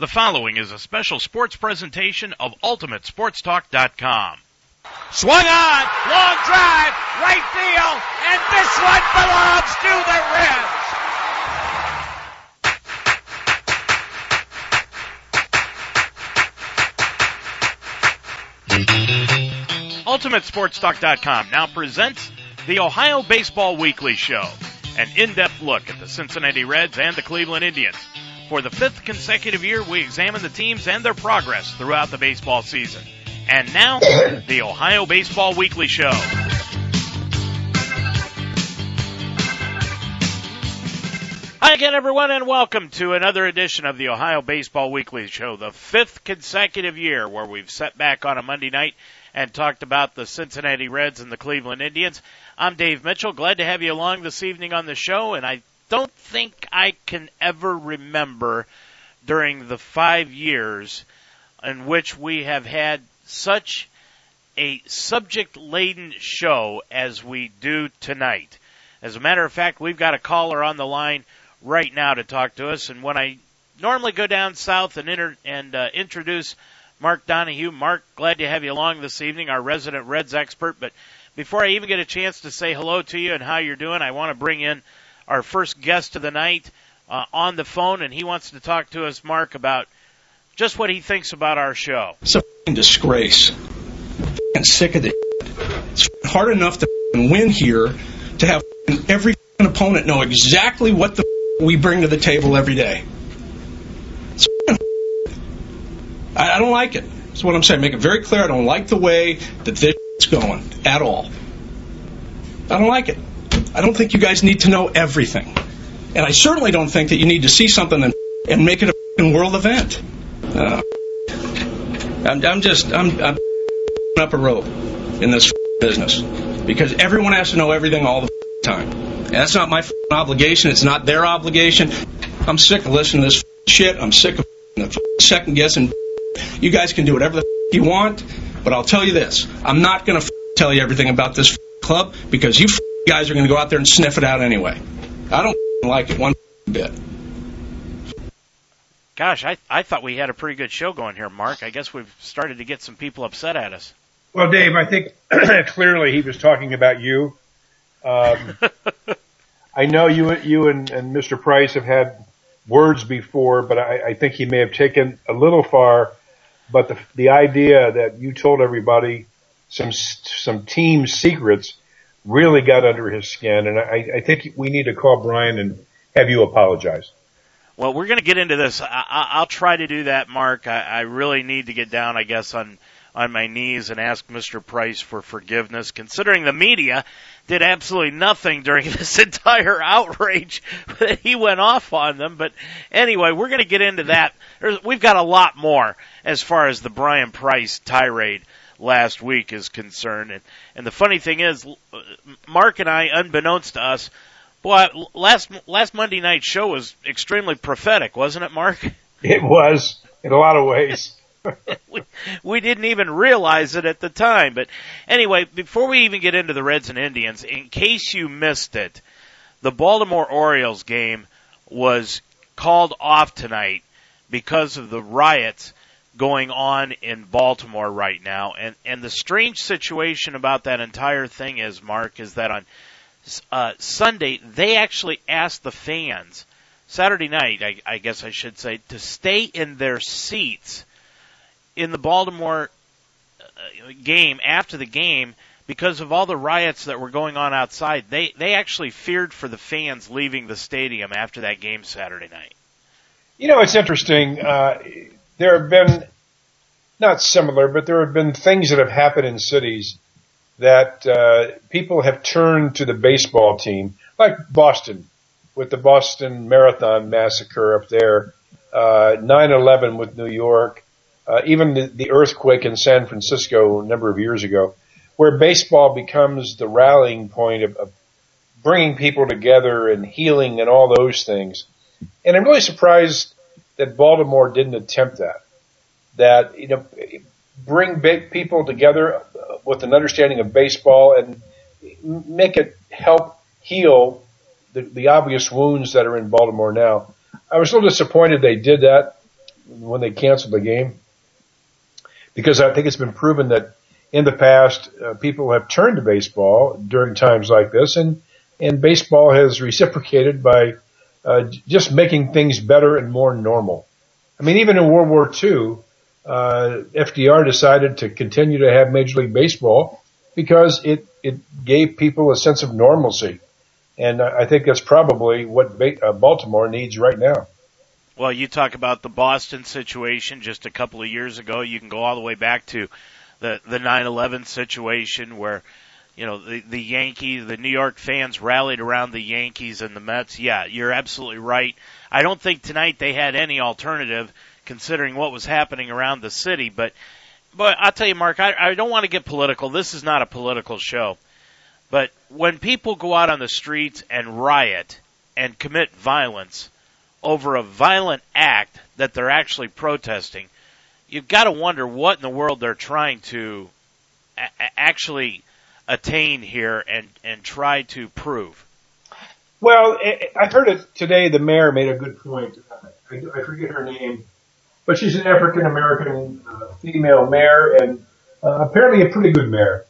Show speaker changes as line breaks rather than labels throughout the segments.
The following is a special sports presentation of UltimateSportsTalk.com.
Swung on, long drive, right field, and this one belongs to the
Reds. UltimateSportsTalk.com now presents the Ohio Baseball Weekly Show, an in-depth look at the Cincinnati Reds and the Cleveland Indians. For the fifth consecutive year, we examine the teams and their progress throughout the baseball season. And now, the Ohio Baseball Weekly Show. Hi again, everyone, and welcome to another edition of the Ohio Baseball Weekly Show, the fifth consecutive year where we've sat back on a Monday night and talked about the Cincinnati Reds and the Cleveland Indians. I'm Dave Mitchell. Glad to have you along this evening on the show, and I don't think I can ever remember during the five years in which we have had such a subject laden show as we do tonight. As a matter of fact, we've got a caller on the line right now to talk to us. And when I normally go down south and, inter- and uh, introduce Mark Donahue, Mark, glad to have you along this evening, our resident Reds expert. But before I even get a chance to say hello to you and how you're doing, I want to bring in our first guest of the night uh, on the phone, and he wants to talk to us, Mark, about just what he thinks about our show.
It's a disgrace. I'm sick of it. It's hard enough to win here to have every opponent know exactly what the we bring to the table every day. I don't like it. That's what I'm saying. Make it very clear. I don't like the way that this is going at all. I don't like it. I don't think you guys need to know everything. And I certainly don't think that you need to see something and, and make it a world event. Uh, I'm, I'm, just, I'm, I'm up a rope in this business because everyone has to know everything all the time. And that's not my obligation. It's not their obligation. I'm sick of listening to this shit. I'm sick of the second guessing. You guys can do whatever the you want, but I'll tell you this: I'm not going to tell you everything about this club because you guys are going to go out there and sniff it out anyway. I don't like it one bit.
Gosh, I I thought we had a pretty good show going here, Mark. I guess we've started to get some people upset at us.
Well, Dave, I think clearly he was talking about you. Um, I know you you and, and Mr. Price have had words before, but I, I think he may have taken a little far. But the the idea that you told everybody some some team secrets really got under his skin, and I, I think we need to call Bryan and have you apologize.
Well, we're going to get into this. I, will try to do that, Mark. I, I really need to get down, I guess, on on my knees and ask Mr. Price for forgiveness, considering the media did absolutely nothing during this entire outrage that he went off on them. But anyway, we're going to get into that. There's, we've got a lot more as far as the Bryan Price tirade last week is concerned. And, and the funny thing is, uh, Mark and I, unbeknownst to us, boy, last last Monday night show was extremely prophetic, wasn't it, Mark?
It was in a lot of ways.
we, we didn't even realize it at the time. But anyway, before we even get into the Reds and Indians, in case you missed it, the Baltimore Orioles game was called off tonight because of the riots going on in Baltimore right now. And, and the strange situation about that entire thing is, Mark, is that on uh, Sunday, they actually asked the fans, Saturday night, I, I guess I should say, to stay in their seats in the Baltimore uh, game after the game because of all the riots that were going on outside. They they actually feared for the fans leaving the stadium after that game Saturday night.
You know, it's interesting. Uh, there have been not similar, but there have been things that have happened in cities that uh, people have turned to the baseball team, like Boston with the Boston Marathon massacre up there, uh, 9/11 with New York, uh, even the, the earthquake in San Francisco a number of years ago, where baseball becomes the rallying point of, of bringing people together and healing and all those things. And I'm really surprised that Baltimore didn't attempt that that you know bring big people together with an understanding of baseball and make it help heal the, the obvious wounds that are in Baltimore now. I was a little disappointed they did that. when they canceled the game, because I think it's been proven that in the past uh, people have turned to baseball during times like this, and and baseball has reciprocated by uh, just making things better and more normal. I mean, even in World War II, uh, FDR decided to continue to have Major League Baseball because it it gave people a sense of normalcy, and I think that's probably what uh, Baltimore needs right now.
Well, you talk about the Boston situation just a couple of years ago. You can go all the way back to the the 9/11 situation where you know the the Yankees, the New York fans rallied around the Yankees and the Mets. Yeah, you're absolutely right. I don't think tonight they had any alternative considering what was happening around the city, but but I'll tell you, Mark, I, I don't want to get political. This is not a political show. But when people go out on the streets and riot and commit violence over a violent act that they're actually protesting, you've got to wonder what in the world they're trying to a- actually attain here and, and try to prove.
Well, I heard it today. The mayor made a good point. I forget her name, but she's an African American uh, female mayor and uh, apparently a pretty good mayor.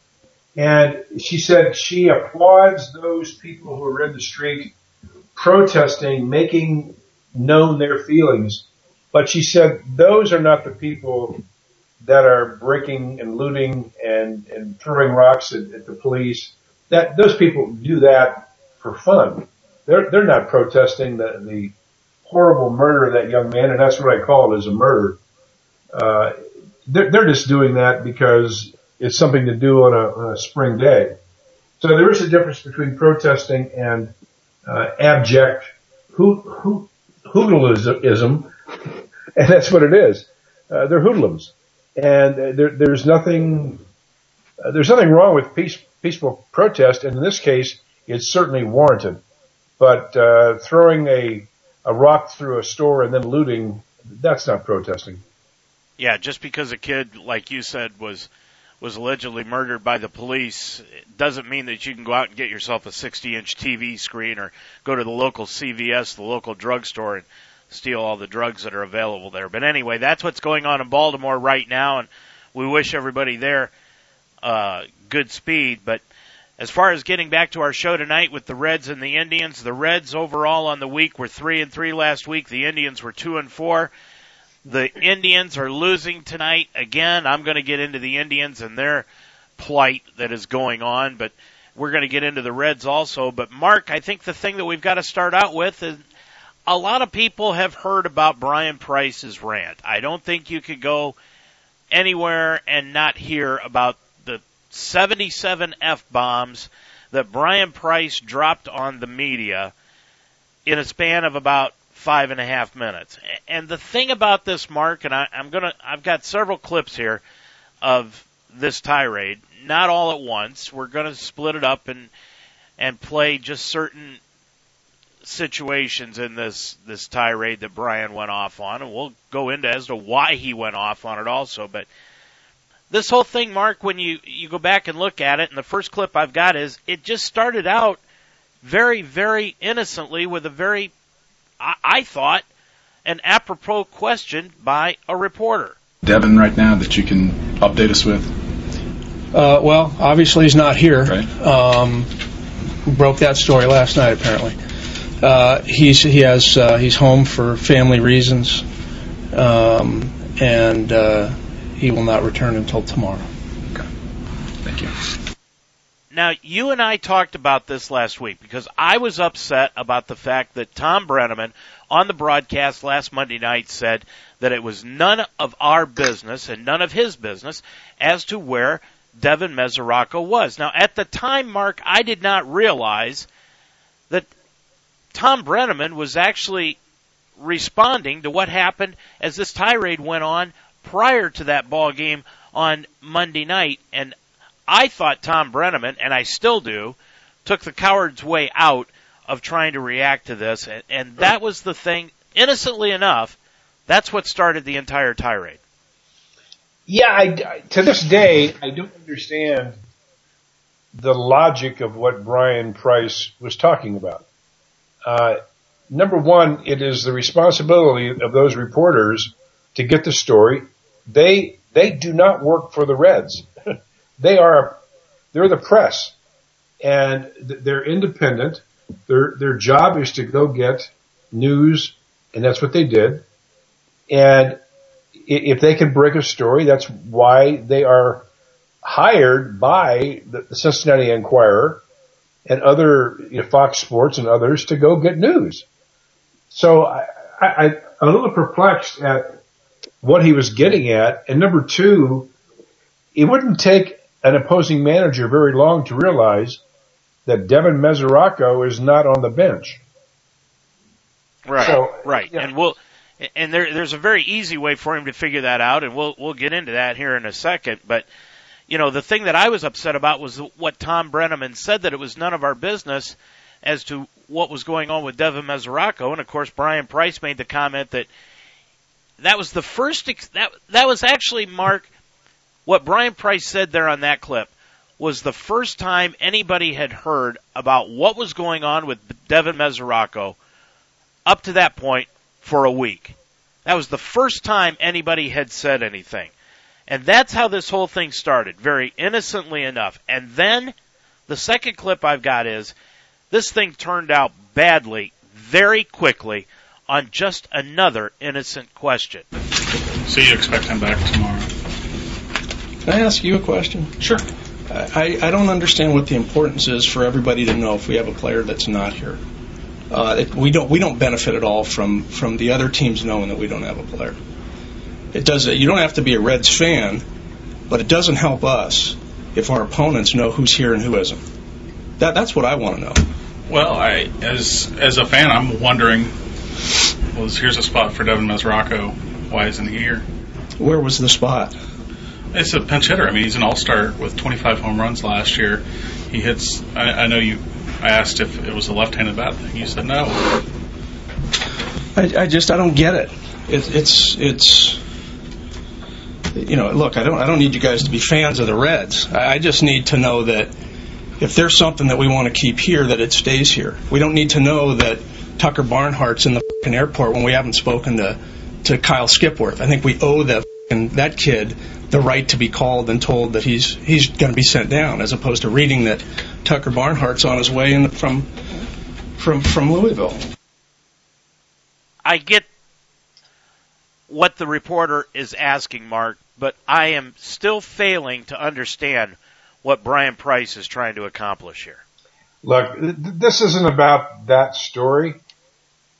And she said she applauds those people who are in the street protesting, making known their feelings. But she said those are not the people that are breaking and looting and, and throwing rocks at, at the police. That those people do that for fun. They're they're not protesting the the horrible murder of that young man, and that's what I call it as a murder. Uh, they're, they're just doing that because it's something to do on a, on a spring day. So there is a difference between protesting and uh, abject hoot, hoodlism, and that's what it is. Uh, they're hoodlums, and there, there's nothing uh, there's nothing wrong with peace, peaceful protest, and in this case, it's certainly warranted. But uh, throwing a a rock through a store and then looting, that's not protesting.
Yeah, just because a kid, like you said, was was allegedly murdered by the police doesn't mean that you can go out and get yourself a 60 inch TV screen or go to the local CVS, the local drugstore and steal all the drugs that are available there. But anyway, that's what's going on in Baltimore right now and we wish everybody there uh good speed, but as far as getting back to our show tonight with the Reds and the Indians, the Reds overall on the week were 3 and 3 last week, the Indians were 2 and 4. The Indians are losing tonight. Again, I'm going to get into the Indians and their plight that is going on, but we're going to get into the Reds also. But Mark, I think the thing that we've got to start out with is a lot of people have heard about Bryan Price's rant. I don't think you could go anywhere and not hear about 77 F bombs that Bryan Price dropped on the media in a span of about five and a half minutes. And the thing about this, Mark, and I, I'm gonna, I've got several clips here of this tirade, not all at once. We're gonna split it up and, and play just certain situations in this, this tirade that Bryan went off on, and we'll go into as to why he went off on it also, but this whole thing, Mark, when you, you go back and look at it, and the first clip I've got is, it just started out very, very innocently with a very I, I thought, an apropos question by a reporter.
Devin, right now, that you can update us with?
Uh, well, obviously he's not here.
Right.
Um, broke that story last night, apparently. Uh, he's he has uh, he's home for family reasons, um, and uh, he will not return until tomorrow.
Okay. Thank you.
Now, you and I talked about this last week because I was upset about the fact that Tom Brennaman on the broadcast last Monday night said that it was none of our business and none of his business as to where Devin Mesoraco was. Now, at the time, Mark, I did not realize that Tom Brennaman was actually responding to what happened as this tirade went on prior to that ball game on Monday night. And I thought Tom Brennaman, and I still do, took the coward's way out of trying to react to this, and, and that was the thing. Innocently enough, that's what started the entire tirade.
Yeah, I, to this day, I don't understand the logic of what Bryan Price was talking about. Uh, number one, it is the responsibility of those reporters to get the story. They they do not work for the Reds. they are they're the press, and they're independent. Their their job is to go get news, and that's what they did. And if they can break a story, that's why they are hired by the Cincinnati Enquirer and other you know, Fox Sports and others to go get news. So I, I, I'm a little perplexed at what he was getting at. And number two, it wouldn't take an opposing manager very long to realize that Devin Mesoraco is not on the bench.
Right. So, right. And we'll, and there, there's a very easy way for him to figure that out, and we'll we'll get into that here in a second. But you know, the thing that I was upset about was what Tom Brennaman said that it was none of our business as to what was going on with Devin Mesoraco, and of course Bryan Price made the comment that that was the first ex- that that was actually Mark what Bryan Price said there on that clip was the first time anybody had heard about what was going on with Devin Mesoraco up to that point for a week. That was the first time anybody had said anything. And that's how this whole thing started, very innocently enough. And then the second clip I've got is this thing turned out badly very quickly on just another innocent question.
So you expect him back tomorrow?
Can I ask you a question?
Sure.
I, I don't understand what the importance is for everybody to know if we have a player that's not here. Uh, it, we don't we don't benefit at all from from the other teams knowing that we don't have a player. It does. You don't have to be a Reds fan, but it doesn't help us if our opponents know who's here and who isn't. That that's what I want to know.
Well, I as as a fan, I'm wondering. Well, here's a spot for Devin Mesoraco. Why isn't he here?
Where was the spot?
It's a pinch hitter. I mean, he's an all-star with 25 home runs last year. He hits. I, I know you I asked if it was a left-handed bat thing. You said no.
I, I just I don't get it. it. It's it's you know look I don't I don't need you guys to be fans of the Reds. I, I just need to know that if there's something that we want to keep here that it stays here. We don't need to know that Tucker Barnhart's in the airport when we haven't spoken to to Kyle Skipworth. I think we owe that that kid the right to be called and told that he's he's going to be sent down, as opposed to reading that Tucker Barnhart's on his way in from from from Louisville.
I get what the reporter is asking, Mark, but I am still failing to understand what Bryan Price is trying to accomplish here.
Look, this isn't about that story.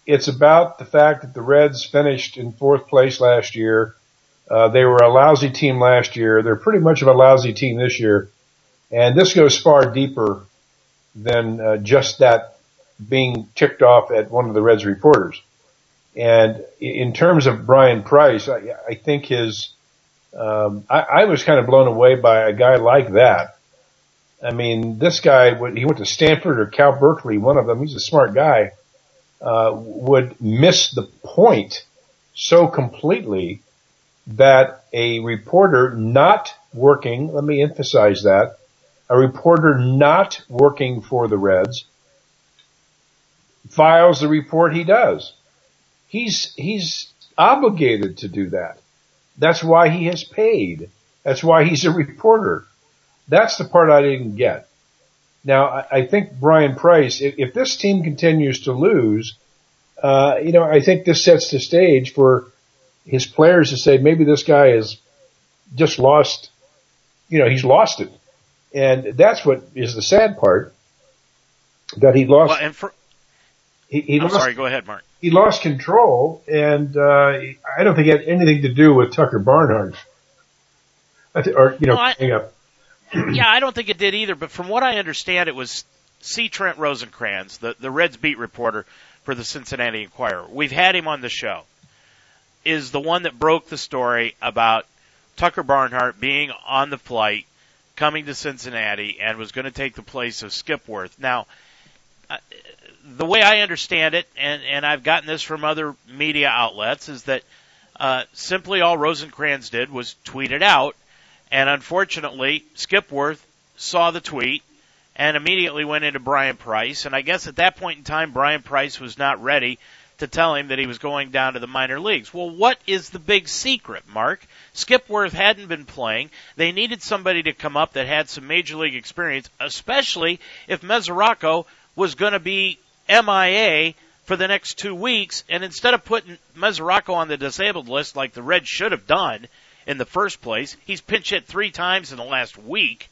It's about the fact that the Reds finished in fourth place last year uh, they were a lousy team last year. They're pretty much of a lousy team this year. And this goes far deeper than uh, just that being ticked off at one of the Reds reporters. And in terms of Bryan Price, I, I think his, um, I, I was kind of blown away by a guy like that. I mean, this guy, he went to Stanford or Cal Berkeley, one of them, he's a smart guy, uh, would miss the point so completely that a reporter not working, let me emphasize that, a reporter not working for the Reds files the report he does. He's, he's obligated to do that. That's why he has paid. That's why he's a reporter. That's the part I didn't get. Now, I think Bryan Price, if, this team continues to lose, uh, you know, I think this sets the stage for his players to say maybe this guy has just lost, you know, he's lost it. And that's what is the sad part that he lost.
Well, and for, he, he lost, sorry, go ahead, Mark.
He lost control and, uh, I don't think it had anything to do with Tucker Barnhart. Or, you know, well, I, up.
Yeah, I don't think it did either, but from what I understand, it was C. Trent Rosecrans, the, the Reds beat reporter for the Cincinnati Enquirer. We've had him on the show is the one that broke the story about Tucker Barnhart being on the flight coming to Cincinnati and was going to take the place of Skipworth. Now, uh, the way I understand it, and, and I've gotten this from other media outlets, is that uh, simply all Rosecrans did was tweet it out, and unfortunately, Skipworth saw the tweet and immediately went into Bryan Price, and I guess at that point in time, Bryan Price was not ready to tell him that he was going down to the minor leagues. Well, what is the big secret, Mark? Skipworth hadn't been playing. They needed somebody to come up that had some major league experience, especially if Mesoraco was going to be MIA for the next two weeks. And instead of putting Mesoraco on the disabled list like the Reds should have done in the first place, he's pinch hit three times in the last week.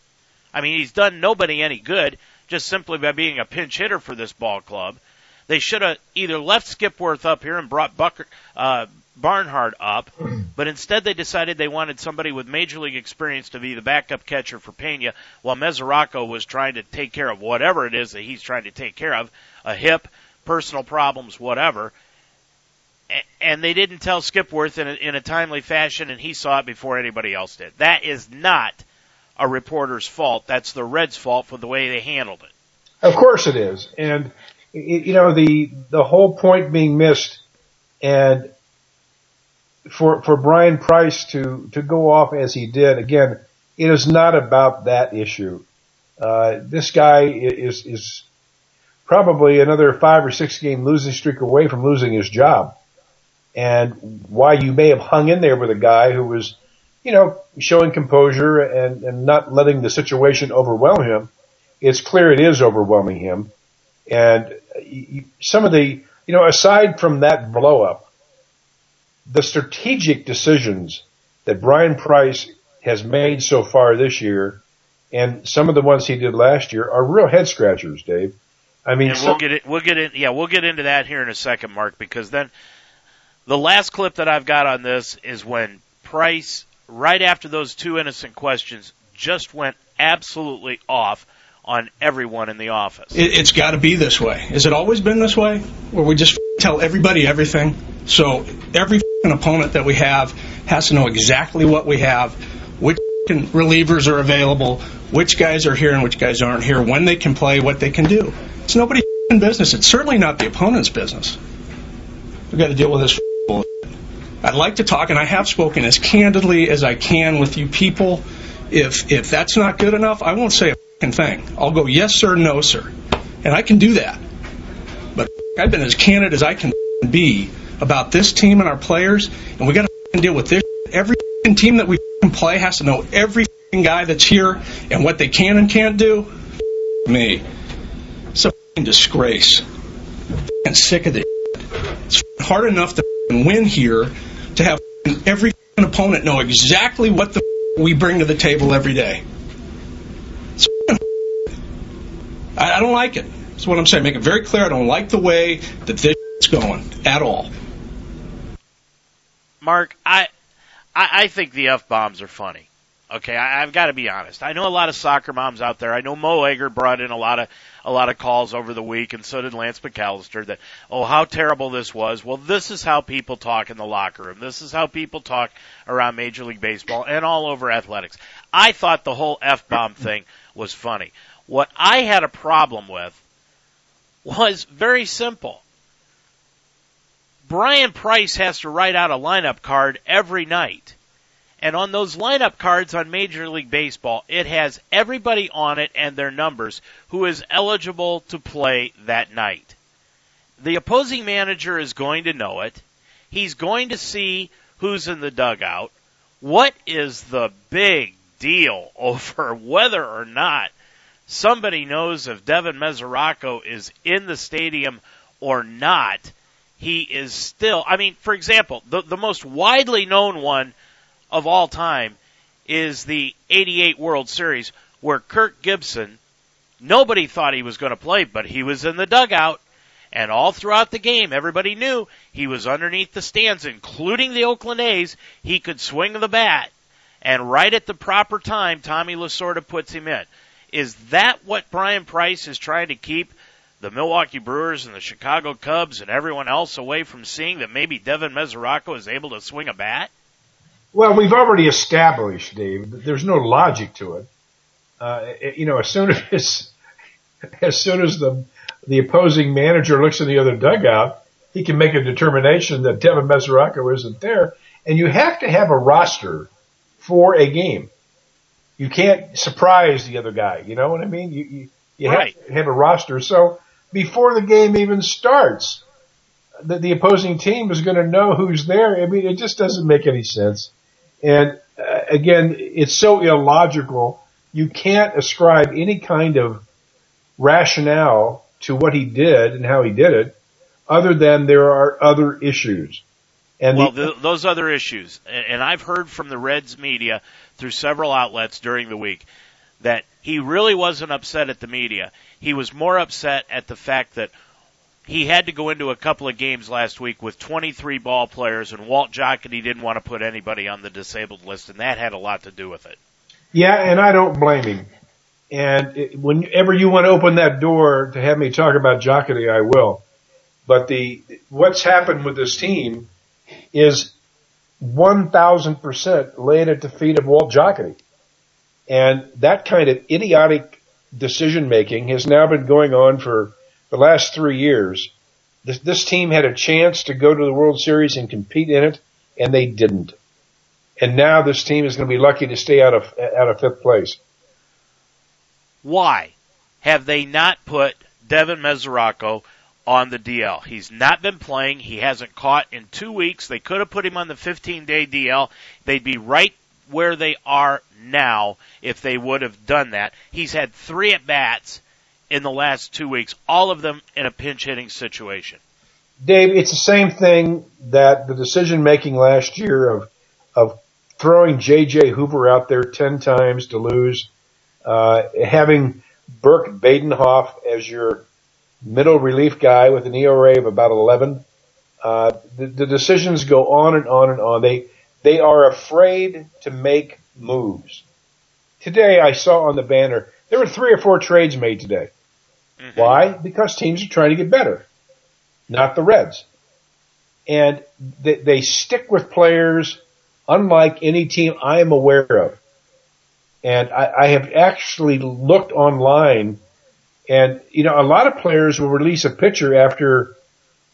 I mean, he's done nobody any good just simply by being a pinch hitter for this ball club. They should have either left Skipworth up here and brought Bucker, uh, Barnhart up, but instead they decided they wanted somebody with major league experience to be the backup catcher for Pena, while Mesoraco was trying to take care of whatever it is that he's trying to take care of, a hip, personal problems, whatever. And they didn't tell Skipworth in a, in a timely fashion, and he saw it before anybody else did. That is not a reporter's fault. That's the Reds' fault for the way they handled it.
Of course it is, and you know, the, the whole point being missed and for, for Bryan Price to, to go off as he did, again, it is not about that issue. Uh, this guy is, is probably another five or six game losing streak away from losing his job. And why you may have hung in there with a guy who was, you know, showing composure and, and not letting the situation overwhelm him. It's clear it is overwhelming him. And some of the, you know, aside from that blow up, the strategic decisions that Bryan Price has made so far this year and some of the ones he did last year are real head scratchers, Dave. I mean,
and we'll get it, we'll get in, yeah, we'll get into that here in a second, Mark, because then the last clip that I've got on this is when Price, right after those two innocent questions, just went absolutely off on everyone in the office.
It, has got to be this way. Has it always been this way? Where we just tell everybody everything? So every opponent that we have has to know exactly what we have, which relievers are available, which guys are here and which guys aren't here, when they can play, what they can do. It's nobody's business. It's certainly not the opponent's business. We've got to deal with this I'd like to talk, and I have spoken as candidly as I can with you people. If if that's not good enough, I won't say a thing. I'll go yes sir, no sir, and I can do that. But I've been as candid as I can be about this team and our players, and we got to deal with this. Every team that we play has to know every guy that's here and what they can and can't do. Me, it's a disgrace. I'm sick of this. It's hard enough to win here to have every opponent know exactly what the we bring to the table every day. I, don't like it. That's what I'm saying. Make it very clear. I don't like the way that this is going at all.
Mark, I, I, I think the f bombs are funny. Okay, I, I've got to be honest. I know a lot of soccer moms out there. I know Mo Egger brought in a lot of a lot of calls over the week, and so did Lance McAllister. That oh, how terrible this was. Well, this is how people talk in the locker room. This is how people talk around Major League Baseball and all over athletics. I thought the whole f bomb thing was funny. What I had a problem with was very simple. Bryan Price has to write out a lineup card every night. And on those lineup cards on Major League Baseball, it has everybody on it and their numbers who is eligible to play that night. The opposing manager is going to know it. He's going to see who's in the dugout. What is the big deal over whether or not somebody knows if Devin Mesoraco is in the stadium or not, he is still, I mean, for example, the, the most widely known one of all time is the 88 World Series where Kirk Gibson, nobody thought he was going to play, but he was in the dugout. And all throughout the game, everybody knew he was underneath the stands, including the Oakland A's. He could swing the bat. And right at the proper time, Tommy Lasorda puts him in. Is that what Bryan Price is trying to keep the Milwaukee Brewers and the Chicago Cubs and everyone else away from seeing that maybe Devin Mesoraco is able to swing a bat?
Well, we've already established, Dave, that there's no logic to it. Uh, you know, as soon as as soon as the the opposing manager looks in the other dugout, he can make a determination that Devin Mesoraco isn't there, and you have to have a roster for a game. You can't surprise the other guy. You know what I mean? You you, you
right.
have to have a roster. So before the game even starts, that the opposing team is going to know who's there. I mean, it just doesn't make any sense. And uh, again, it's so illogical. You can't ascribe any kind of rationale to what he did and how he did it, other than there are other issues.
And well, the, those other issues, and I've heard from the Reds media through several outlets during the week that he really wasn't upset at the media. He was more upset at the fact that he had to go into a couple of games last week with 23 ball players, and Walt Jocketty didn't want to put anybody on the disabled list, and that had a lot to do with it.
Yeah, and I don't blame him. And it, whenever you want to open that door to have me talk about Jocketty, I will. But the what's happened with this team is 1,000% laid at the feet of Walt Jocketty. And that kind of idiotic decision making has now been going on for the last three years. This, this team had a chance to go to the World Series and compete in it, and they didn't. And now this team is going to be lucky to stay out of out of fifth place.
Why have they not put Devin Mesoraco on the DL? He's not been playing. He hasn't caught in two weeks. They could have put him on the 15 day DL. They'd be right where they are now if they would have done that. He's had three at bats in the last two weeks, all of them in a pinch hitting situation.
Dave, it's the same thing that the decision making last year of of throwing J.J. Hoover out there ten times to lose, uh, having Burke Badenhop as your middle relief guy with an ERA of about 11. Uh, the, the decisions go on and on and on. They they are afraid to make moves. Today I saw on the banner there were three or four trades made today. Mm-hmm. Why? Because teams are trying to get better, not the Reds. And they, they stick with players unlike any team I am aware of. And I, I have actually looked online and, you know, a lot of players will release a pitcher after,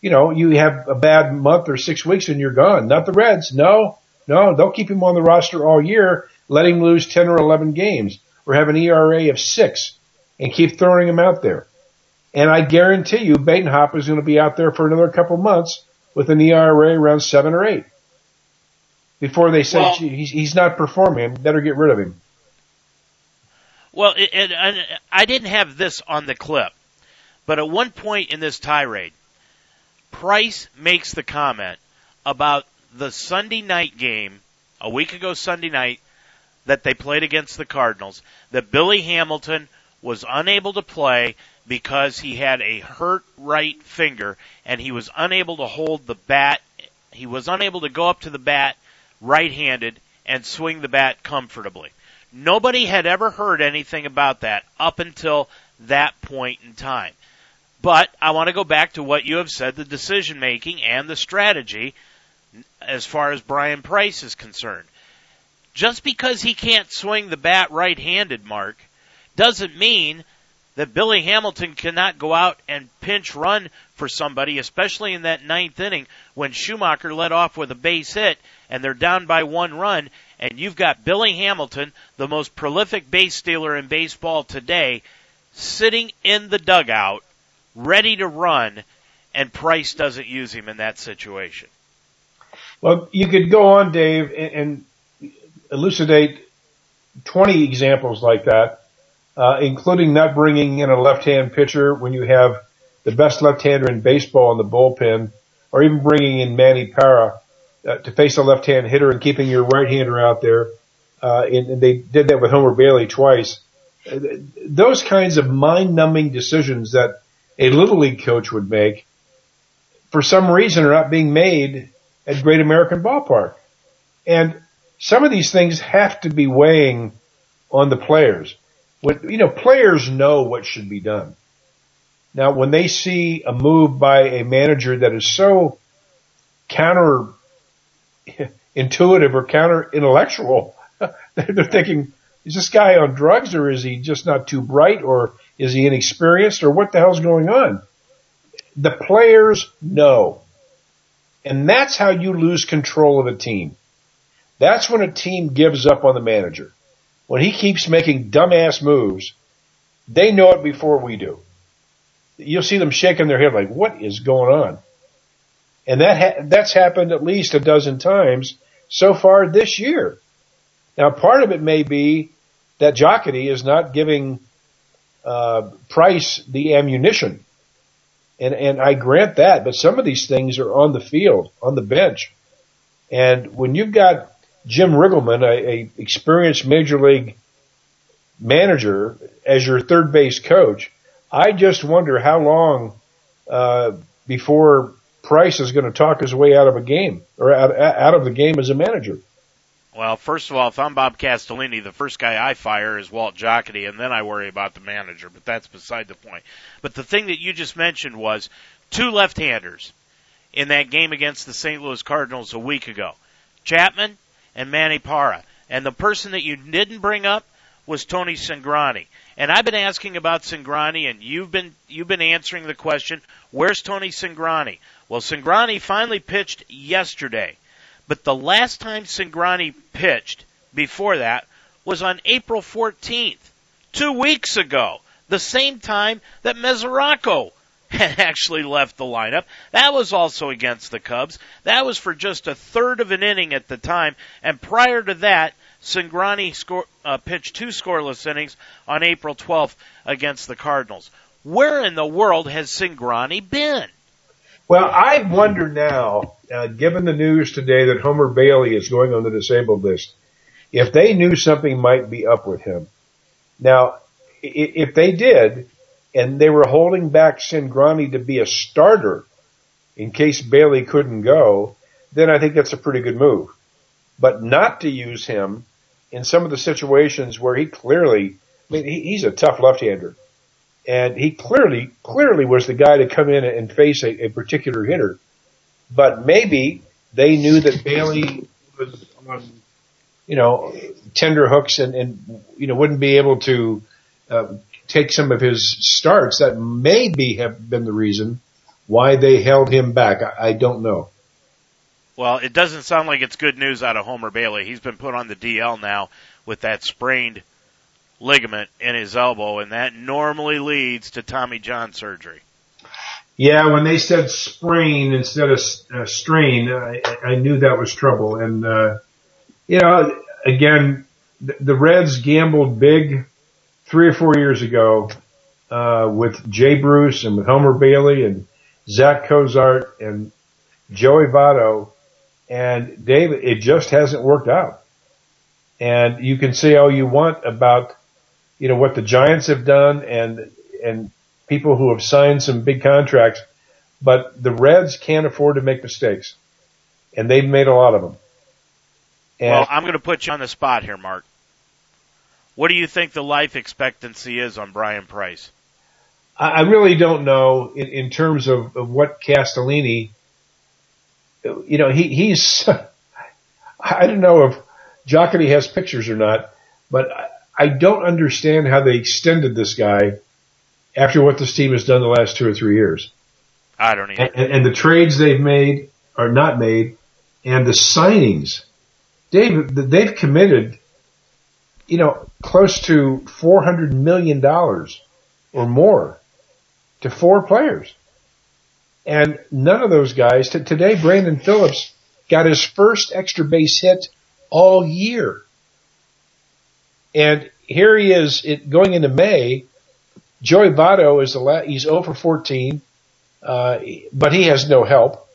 you know, you have a bad month or six weeks and you're gone. Not the Reds. No, no, they'll keep him on the roster all year, let him lose 10 or 11 games or have an ERA of six and keep throwing him out there. And I guarantee you, Badenhop is going to be out there for another couple months with an ERA around seven or eight before they say well, he's, he's not performing. Better get rid of him.
Well, it, it, I didn't have this on the clip, but at one point in this tirade, Price makes the comment about the Sunday night game a week ago Sunday night that they played against the Cardinals that Billy Hamilton was unable to play because he had a hurt right finger and he was unable to hold the bat. He was unable to go up to the bat right-handed and swing the bat comfortably. Nobody had ever heard anything about that up until that point in time. But I want to go back to what you have said, the decision making and the strategy as far as Bryan Price is concerned. Just because he can't swing the bat right-handed, Mark, doesn't mean that Billy Hamilton cannot go out and pinch run for somebody, especially in that ninth inning when Schumaker led off with a base hit and they're down by one run and you've got Billy Hamilton, the most prolific base stealer in baseball today, sitting in the dugout, ready to run, and Price doesn't use him in that situation.
Well, you could go on, Dave, and, elucidate 20 examples like that uh, including not bringing in a left-hand pitcher when you have the best left-hander in baseball in the bullpen, or even bringing in Manny Parra uh, to face a left-hand hitter and keeping your right-hander out there. Uh, and, and they did that with Homer Bailey twice. Those kinds of mind-numbing decisions that a little league coach would make, for some reason, are not being made at Great American Ballpark. And some of these things have to be weighing on the players. When, you know, players know what should be done. Now, when they see a move by a manager that is so counter intuitive or counter intellectual, they're thinking, is this guy on drugs or is he just not too bright or is he inexperienced or what the hell's going on? The players know. And that's how you lose control of a team. That's when a team gives up on the manager when he keeps making dumbass moves, they know it before we do. You'll see them shaking their head like, what is going on? And that ha- that's happened at least a dozen times so far this year. Now, part of it may be that Jocketty is not giving uh, Price the ammunition, and and I grant that. But some of these things are on the field, on the bench, and when you've got Jim Riggleman, a, a experienced major league manager, as your third base coach, I just wonder how long uh, before Price is going to talk his way out of a game or out, out of the game as a manager.
Well, first of all, if I'm Bob Castellini, the first guy I fire is Walt Jocketty, and then I worry about the manager, but that's beside the point. But the thing that you just mentioned was two left-handers in that game against the St. Louis Cardinals a week ago. Chapman and Manny Parra. And the person that you didn't bring up was Tony Cingrani. And I've been asking about Cingrani, and you've been you've been answering the question, where's Tony Cingrani? Well, Cingrani finally pitched yesterday, but the last time Cingrani pitched before that was on April 14th, two weeks ago, the same time that Mesoraco had actually left the lineup. That was also against the Cubs. That was for just a third of an inning at the time, and prior to that, Cingrani score, uh, pitched two scoreless innings on April 12th against the Cardinals. Where in the world has Cingrani been?
Well, I wonder now, uh, given the news today that Homer Bailey is going on the disabled list, if they knew something might be up with him. Now, if they did, and they were holding back Cingrani to be a starter in case Bailey couldn't go, then I think that's a pretty good move. But not to use him in some of the situations where he clearly, I mean, he, he's a tough left-hander. And he clearly, clearly was the guy to come in and face a, a particular hitter. But maybe they knew that Bailey was on, you know, tender hooks and, and you know, wouldn't be able to uh, take some of his starts. That may be have been the reason why they held him back. I, I don't know.
Well, it doesn't sound like it's good news out of Homer Bailey. He's been put on the DL now with that sprained ligament in his elbow, and that normally leads to Tommy John surgery.
Yeah, when they said sprain instead of uh, strain, I, I knew that was trouble. And, uh, you know, again, the, the Reds gambled big three or four years ago, uh, with Jay Bruce and with Homer Bailey and Zach Cozart and Joey Votto and David, it just hasn't worked out. And you can say all you want about, you know, what the Giants have done and, and people who have signed some big contracts, but the Reds can't afford to make mistakes. And they've made a lot of them.
And well, I'm going to put you on the spot here, Mark. What do you think the life expectancy is on Bryan Price?
I really don't know in, in terms of, of what Castellini you know, he, he's, I don't know if Jocketty has pictures or not, but I don't understand how they extended this guy after what this team has done the last two or three years.
I don't either.
And, and the trades they've made are not made, and the signings, Dave, they've committed, you know, close to four hundred million dollars or more to four players. And none of those guys, t- today Brandon Phillips got his first extra base hit all year. And here he is it, going into May. Joey Votto is the he's 0 for 14, uh, but he has no help.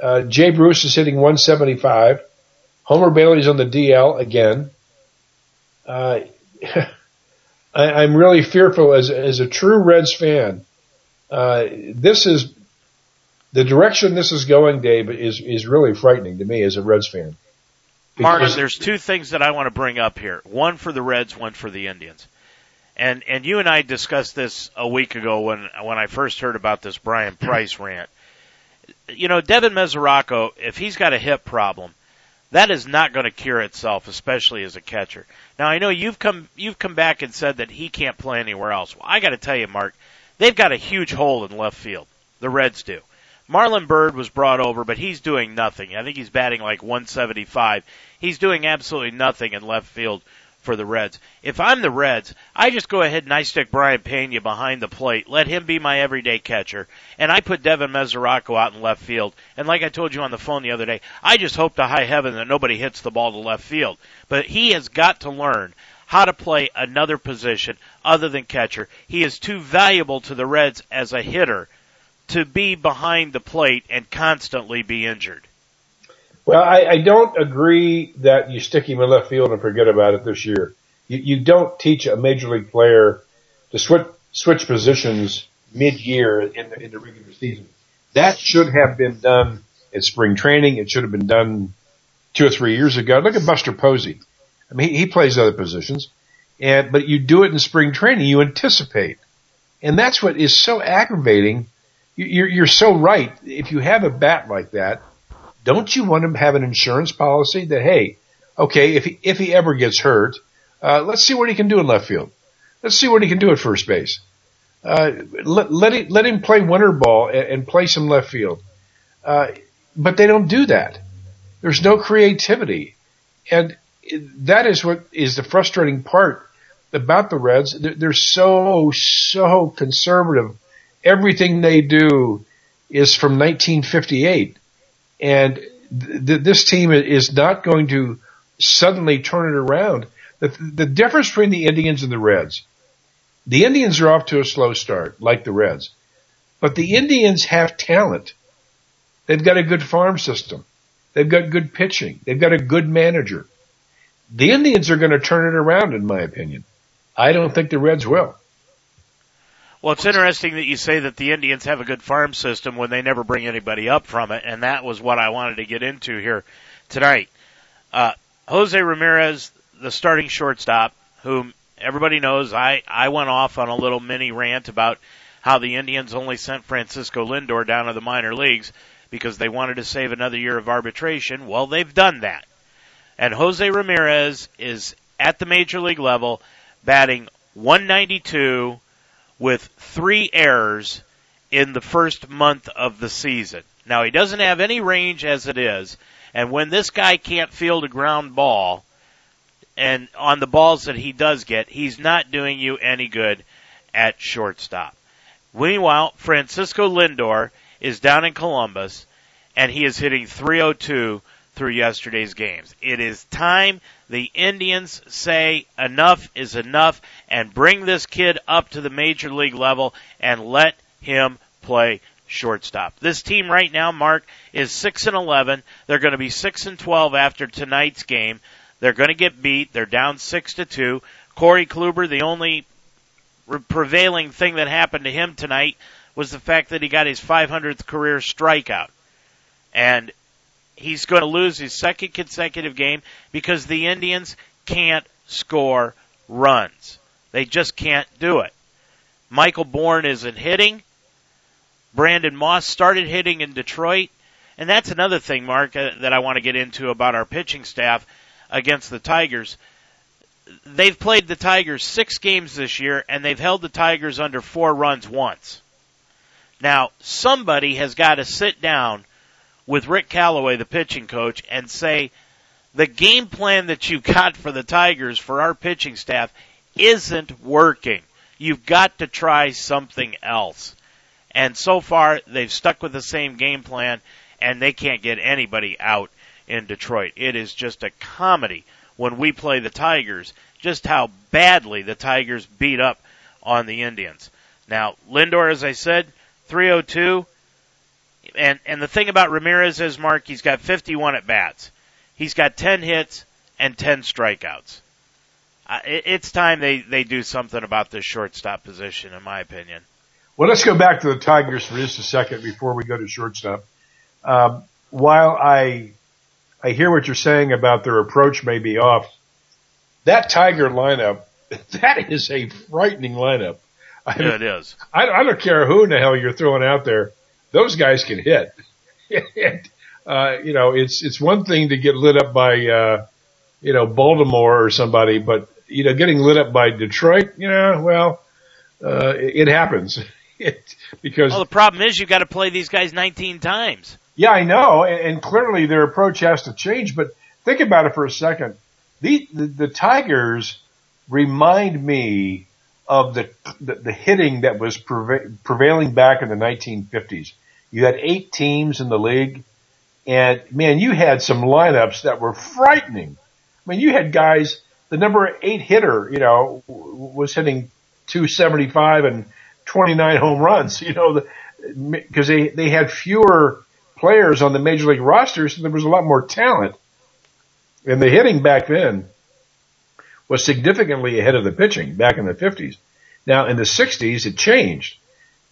Uh, Jay Bruce is hitting 175. Homer Bailey's on the DL again. Uh, I, am really fearful as as a true Reds fan. Uh, this is the direction this is going, Dave, is is really frightening to me as a Reds fan.
Martin, there's two things that I want to bring up here. One for the Reds, one for the Indians. And and you and I discussed this a week ago when when I first heard about this Bryan Price rant. You know, Devin Mesoraco, if he's got a hip problem, that is not going to cure itself, especially as a catcher. Now I know you've come you've come back and said that he can't play anywhere else. Well, I got to tell you, Mark, they've got a huge hole in left field. The Reds do. Marlon Byrd was brought over, but he's doing nothing. I think he's batting like 175. He's doing absolutely nothing in left field for the Reds. If I'm the Reds, I just go ahead and I stick Brayan Peña behind the plate, let him be my everyday catcher, and I put Devin Mesoraco out in left field. And like I told you on the phone the other day, I just hope to high heaven that nobody hits the ball to left field. But he has got to learn how to play another position other than catcher. He is too valuable to the Reds as a hitter to be behind the plate and constantly be injured.
Well, I, I don't agree that you stick him in left field and forget about it this year. You, you don't teach a major league player to switch switch positions mid-year in the, in the regular season. That should have been done at spring training. It should have been done two or three years ago. Look at Buster Posey. I mean, he, he plays other positions, and but you do it in spring training. You anticipate, and that's what is so aggravating. You're, you're so right. If you have a bat like that, don't you want to have an insurance policy that, hey, okay, if he, if he ever gets hurt, uh, let's see what he can do in left field. Let's see what he can do at first base. Uh, let, let, him, let him play winter ball and, and play some left field. Uh, but they don't do that. There's no creativity. And that is what is the frustrating part about the Reds. They're so, so conservative. Everything they do is from 1958. And th- this team is not going to suddenly turn it around. The, the difference between the Indians and the Reds, the Indians are off to a slow start, like the Reds, but the Indians have talent. They've got a good farm system. They've got good pitching. They've got a good manager. The Indians are going to turn it around, in my opinion. I don't think the Reds will.
Well, it's interesting that you say that the Indians have a good farm system when they never bring anybody up from it, and that was what I wanted to get into here tonight. Uh, Jose Ramirez, the starting shortstop, whom everybody knows, I, I went off on a little mini rant about how the Indians only sent Francisco Lindor down to the minor leagues because they wanted to save another year of arbitration. Well, they've done that. And Jose Ramirez is at the major league level batting 192 with three errors in the first month of the season. Now he doesn't have any range as it is, and when this guy can't field a ground ball, and on the balls that he does get, he's not doing you any good at shortstop. Meanwhile, Francisco Lindor is down in Columbus, and he is hitting 302 through yesterday's games. It is time the Indians say enough is enough and bring this kid up to the major league level and let him play shortstop. This team right now, Mark, is 6 and 11. They're going to be 6 and 12 after tonight's game. They're going to get beat. They're down 6 to 2. Corey Kluber, the only prevailing thing that happened to him tonight was the fact that he got his 500th career strikeout. And he's going to lose his second consecutive game because the Indians can't score runs. They just can't do it. Michael Bourn isn't hitting. Brandon Moss started hitting in Detroit. And that's another thing, Mark, uh, that I want to get into about our pitching staff against the Tigers. They've played the Tigers six games this year, and they've held the Tigers under four runs once. Now, somebody has got to sit down with Rick Callaway, the pitching coach, and say, the game plan that you got for the Tigers for our pitching staff isn't working. You've got to try something else. And so far, they've stuck with the same game plan, and they can't get anybody out in Detroit. It is just a comedy when we play the Tigers, just how badly the Tigers beat up on the Indians. Now, Lindor, as I said, 302, and and the thing about Ramirez is, Mark, he's got 51 at bats. He's got 10 hits and 10 strikeouts. Uh, it, it's time they they do something about this shortstop position, in my opinion.
Well, let's go back to the Tigers for just a second before we go to shortstop. Um, while I I hear what you're saying about their approach may be off, that Tiger lineup that is a frightening lineup.
I yeah, it is.
I, I don't care who in the hell you're throwing out there those guys can hit. uh, you know, it's, it's one thing to get lit up by, uh, you know, Baltimore or somebody, but, you know, getting lit up by Detroit, you know, well, uh, it, it happens. it, because.
Well, the problem is you've got to play these guys 19 times.
Yeah, I know. And, and clearly their approach has to change, but think about it for a second. the, the, the Tigers remind me of the, the, the hitting that was preva- prevailing back in the 1950s. You had eight teams in the league and man, you had some lineups that were frightening. I mean, you had guys, the number eight hitter, you know, was hitting 275 and 29 home runs, you know, because they, they had fewer players on the major league rosters and there was a lot more talent. And the hitting back then was significantly ahead of the pitching back in the 50s. Now in the 60s, it changed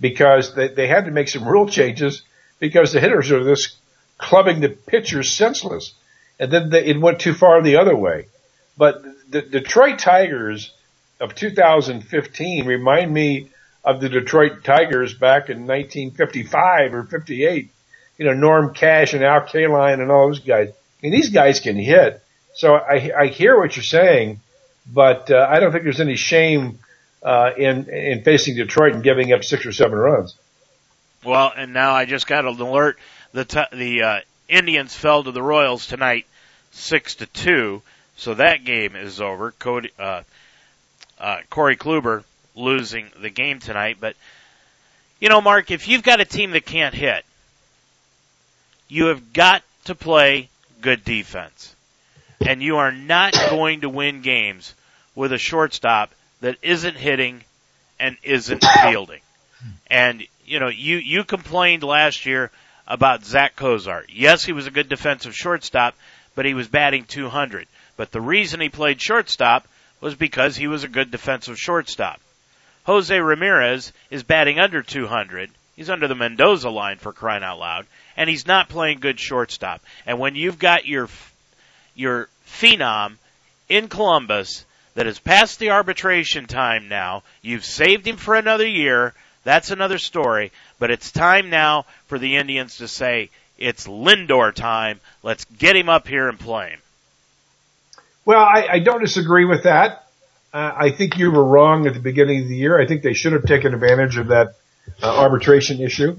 because they, they had to make some rule changes because the hitters are this clubbing the pitchers senseless. And then the, it went too far the other way. But the Detroit Tigers of 2015 remind me of the Detroit Tigers back in 1955 or 58. You know, Norm Cash and Al Kaline and all those guys. I mean, these guys can hit. So I, I hear what you're saying, but uh, I don't think there's any shame uh, in in facing Detroit and giving up six or seven runs.
Well, and now I just got an alert the t- the uh, Indians fell to the Royals tonight, six to two. So that game is over. Cody, uh, uh, Corey Kluber losing the game tonight. But you know, Mark, if you've got a team that can't hit, you have got to play good defense, and you are not going to win games with a shortstop that isn't hitting and isn't fielding. And you know, you you complained last year about Zack Cozart. Yes, he was a good defensive shortstop, but he was batting 200. But the reason he played shortstop was because he was a good defensive shortstop. Jose Ramirez is batting under 200. He's under the Mendoza line for crying out loud, and he's not playing good shortstop. And when you've got your your phenom in Columbus that has passed the arbitration time now, you've saved him for another year. That's another story. But it's time now for the Indians to say, it's Lindor time. Let's get him up here and play him.
Well, I, I don't disagree with that. Uh, I think you were wrong at the beginning of the year. I think they should have taken advantage of that uh, arbitration issue,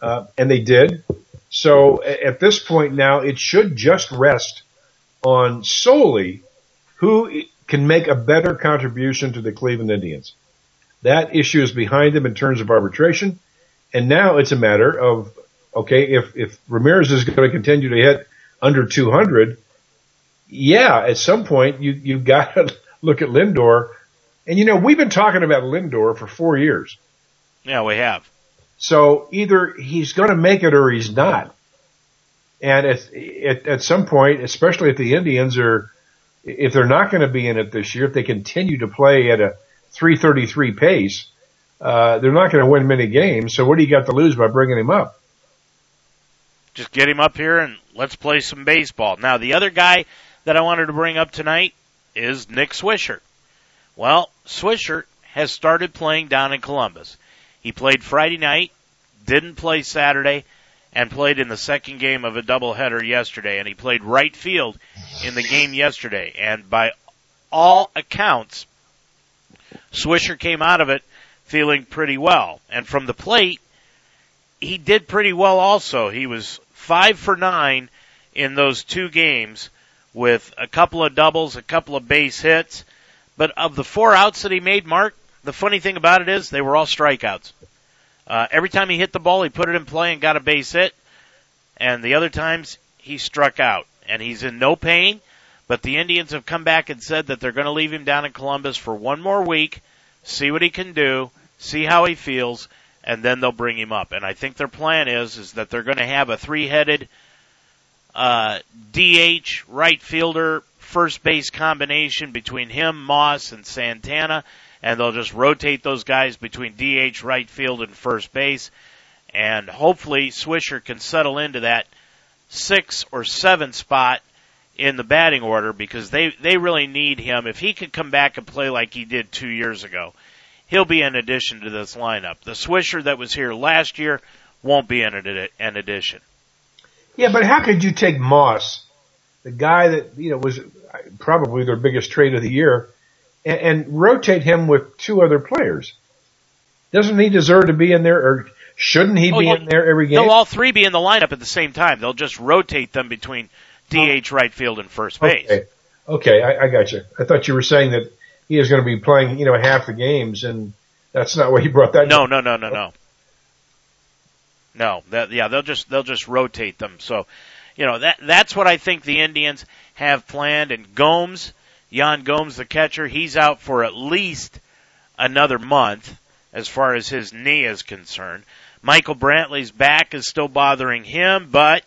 uh, and they did. So at this point now, it should just rest on solely who can make a better contribution to the Cleveland Indians. That issue is behind them in terms of arbitration. And now it's a matter of, okay, if, if Ramirez is going to continue to hit under 200, yeah, at some point you, you've got to look at Lindor. And you know, we've been talking about Lindor for four years.
Yeah, we have.
So either he's going to make it or he's not. And at, at, at some point, especially if the Indians are, if they're not going to be in it this year, if they continue to play at a 333 pace, uh, they're not going to win many games. So what do you got to lose by bringing him up?
Just get him up here and let's play some baseball. Now the other guy that I wanted to bring up tonight is Nick Swisher. Well, Swisher has started playing down in Columbus. He played Friday night, didn't play Saturday, and played in the second game of a doubleheader yesterday. And he played right field in the game yesterday. And by all accounts, Swisher came out of it feeling pretty well. And from the plate, he did pretty well also. He was five for nine in those two games with a couple of doubles, a couple of base hits. But of the four outs that he made, Mark, the funny thing about it is they were all strikeouts. Uh, every time he hit the ball, he put it in play and got a base hit. And the other times, he struck out. And he's in no pain. But the Indians have come back and said that they're going to leave him down in Columbus for one more week, see what he can do, see how he feels, and then they'll bring him up. And I think their plan is is that they're going to have a three-headed uh, DH right fielder first base combination between him, Moss, and Santana, and they'll just rotate those guys between DH, right field, and first base. And hopefully Swisher can settle into that six or seven spot in the batting order because they, they really need him. If he could come back and play like he did two years ago, he'll be an addition to this lineup. The Swisher that was here last year won't be an, an addition.
Yeah, but how could you take Moss, the guy that you know was probably their biggest trade of the year, and, and rotate him with two other players? Doesn't he deserve to be in there, or shouldn't he oh, be in there every game?
They'll all three be in the lineup at the same time. They'll just rotate them between DH, right field, and first base.
Okay. Okay, I, I got you. I thought you were saying that he is going to be playing, you know, half the games, and that's not what he brought that.
No, no, no, no, no. No, that yeah, they'll just they'll just rotate them. So, you know that that's what I think the Indians have planned. And Gomes, Yan Gomes, the catcher, he's out for at least another month as far as his knee is concerned. Michael Brantley's back is still bothering him, but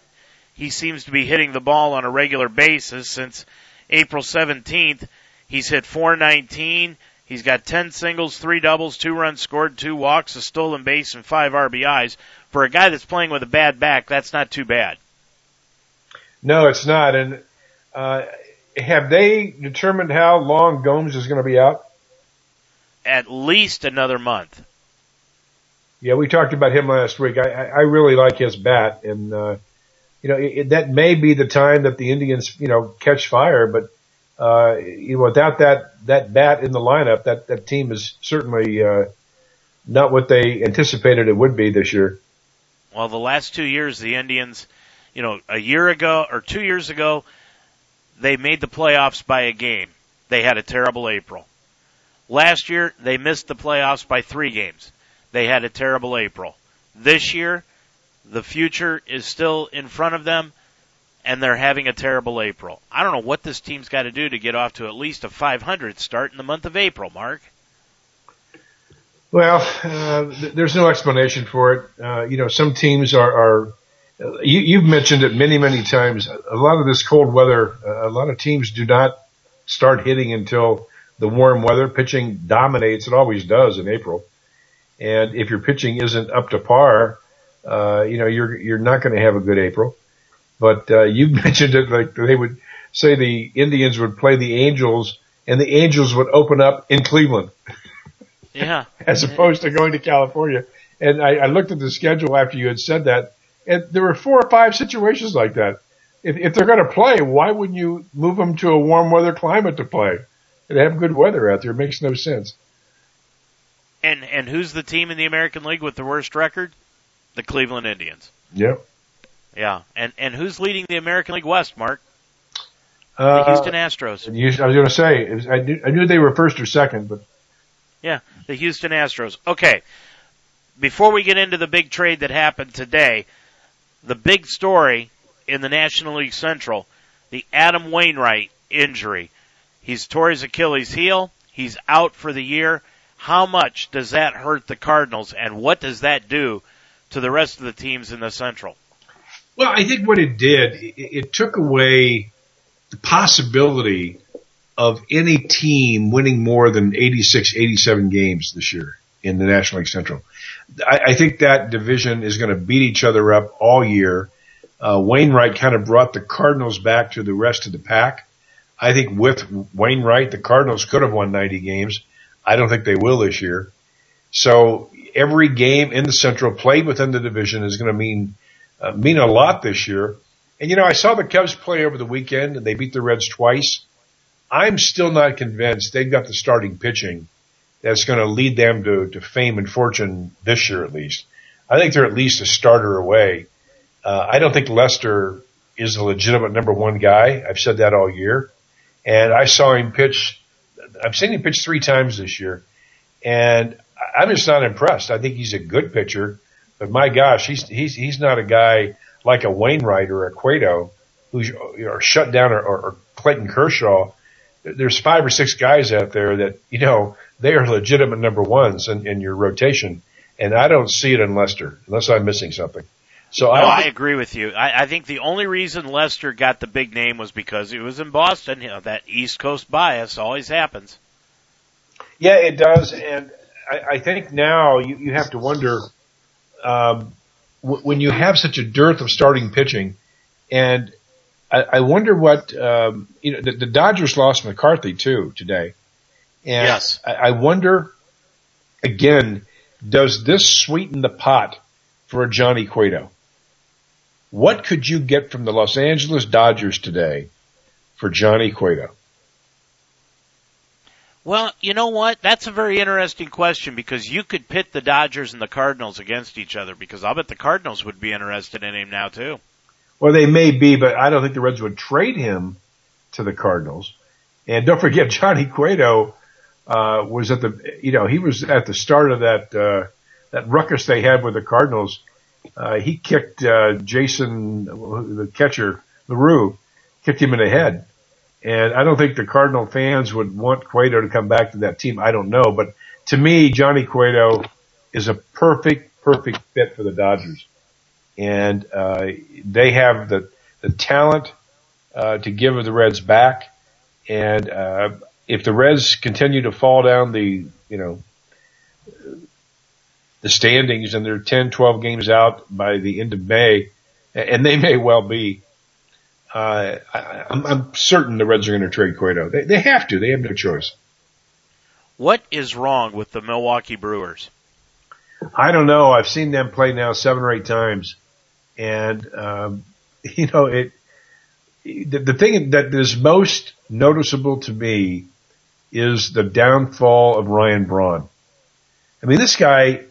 he seems to be hitting the ball on a regular basis since April 17th. He's hit 419. He's got 10 singles, 3 doubles, 2 runs scored, 2 walks, a stolen base, and 5 RBIs. For a guy that's playing with a bad back, that's not too bad.
No, it's not. And uh, have they determined how long Gomes is going to be out?
At least another month.
Yeah, we talked about him last week. I, I really like his bat, and uh, you know it, that may be the time that the Indians, you know, catch fire. But uh, you know, without that that bat in the lineup, that that team is certainly uh, not what they anticipated it would be this year.
Well, the last two years, the Indians, you know, a year ago or two years ago, they made the playoffs by a game. They had a terrible April. Last year, they missed the playoffs by three games. They had a terrible April. This year, the future is still in front of them, and they're having a terrible April. I don't know what this team's got to do to get off to at least a 500 start in the month of April, Mark.
Well, uh, th- there's no explanation for it. Uh, you know, some teams are, are you, you've mentioned it many, many times. A lot of this cold weather, uh, a lot of teams do not start hitting until the warm weather. Pitching dominates. It always does in April. And if your pitching isn't up to par, uh, you know, you're, you're not going to have a good April. But, uh, you mentioned it like they would say the Indians would play the Angels and the Angels would open up in Cleveland.
Yeah.
As opposed to going to California. And I, I looked at the schedule after you had said that and there were four or five situations like that. If, if they're going to play, why wouldn't you move them to a warm weather climate to play? And have good weather out there. It makes no sense.
And and who's the team in the American League with the worst record? The Cleveland Indians.
Yep.
Yeah. And and who's leading the American League West, Mark?
Uh,
The Houston Astros.
I was going to say, was, I, knew, I knew they were first or second, but
Yeah, the Houston Astros. Okay. Before we get into the big trade that happened today, the big story in the National League Central, the Adam Wainwright injury. He's tore his Achilles heel. He's out for the year. How much does that hurt the Cardinals and what does that do to the rest of the teams in the Central?
Well, I think what it did, it, it took away the possibility of any team winning more than 86, 87 games this year in the National League Central. I, I think that division is going to beat each other up all year. Uh, Wainwright kind of brought the Cardinals back to the rest of the pack. I think with Wainwright, the Cardinals could have won 90 games. I don't think they will this year. So every game in the Central played within the division is going to mean uh, mean a lot this year. And you know, I saw the Cubs play over the weekend and they beat the Reds twice. I'm still not convinced they've got the starting pitching that's going to lead them to, to fame and fortune this year at least. I think they're at least a starter away. Uh, I don't think Lester is a legitimate number one guy. I've said that all year. And I saw him pitch, I've seen him pitch three times this year. And I'm just not impressed. I think he's a good pitcher, but my gosh, he's, he's, he's not a guy like a Wainwright or a Cueto who's know, shut down or, or, or Clayton Kershaw. There's five or six guys out there that, you know, they are legitimate number ones in, in your rotation. And I don't see it in Lester unless I'm missing something. So
No,
I,
I agree with you. I, I think the only reason Lester got the big name was because he was in Boston. You know, that East Coast bias always happens.
Yeah, it does, and I, I think now you, you have to wonder um, w- when you have such a dearth of starting pitching, and I, I wonder what um, you know. The, the Dodgers lost McCarthy too today, and
Yes.
I, I wonder again, does this sweeten the pot for a Johnny Cueto? What could you get from the Los Angeles Dodgers today for Johnny Cueto?
Well, you know what? That's a very interesting question because you could pit the Dodgers and the Cardinals against each other because I'll bet the Cardinals would be interested in him now too.
Well, they may be, but I don't think the Reds would trade him to the Cardinals. And don't forget, Johnny Cueto uh, was at the, you know, he was at the start of that uh, that ruckus they had with the Cardinals. Uh, he kicked uh, Jason, the catcher, LaRue, kicked him in the head. And I don't think the Cardinal fans would want Cueto to come back to that team. I don't know, but to me, Johnny Cueto is a perfect, perfect fit for the Dodgers. And uh, they have the the talent uh, to give the Reds back. And uh, if the Reds continue to fall down the, you know, the standings and they're 10, 12 games out by the end of May, and they may well be, uh, I, I'm, I'm certain the Reds are going to trade Cueto. They, they have to. They have no choice.
What is wrong with the Milwaukee Brewers?
I don't know. I've seen them play now seven or eight times, and um, you know it. The, the thing that is most noticeable to me is the downfall of Ryan Braun. I mean, this guy,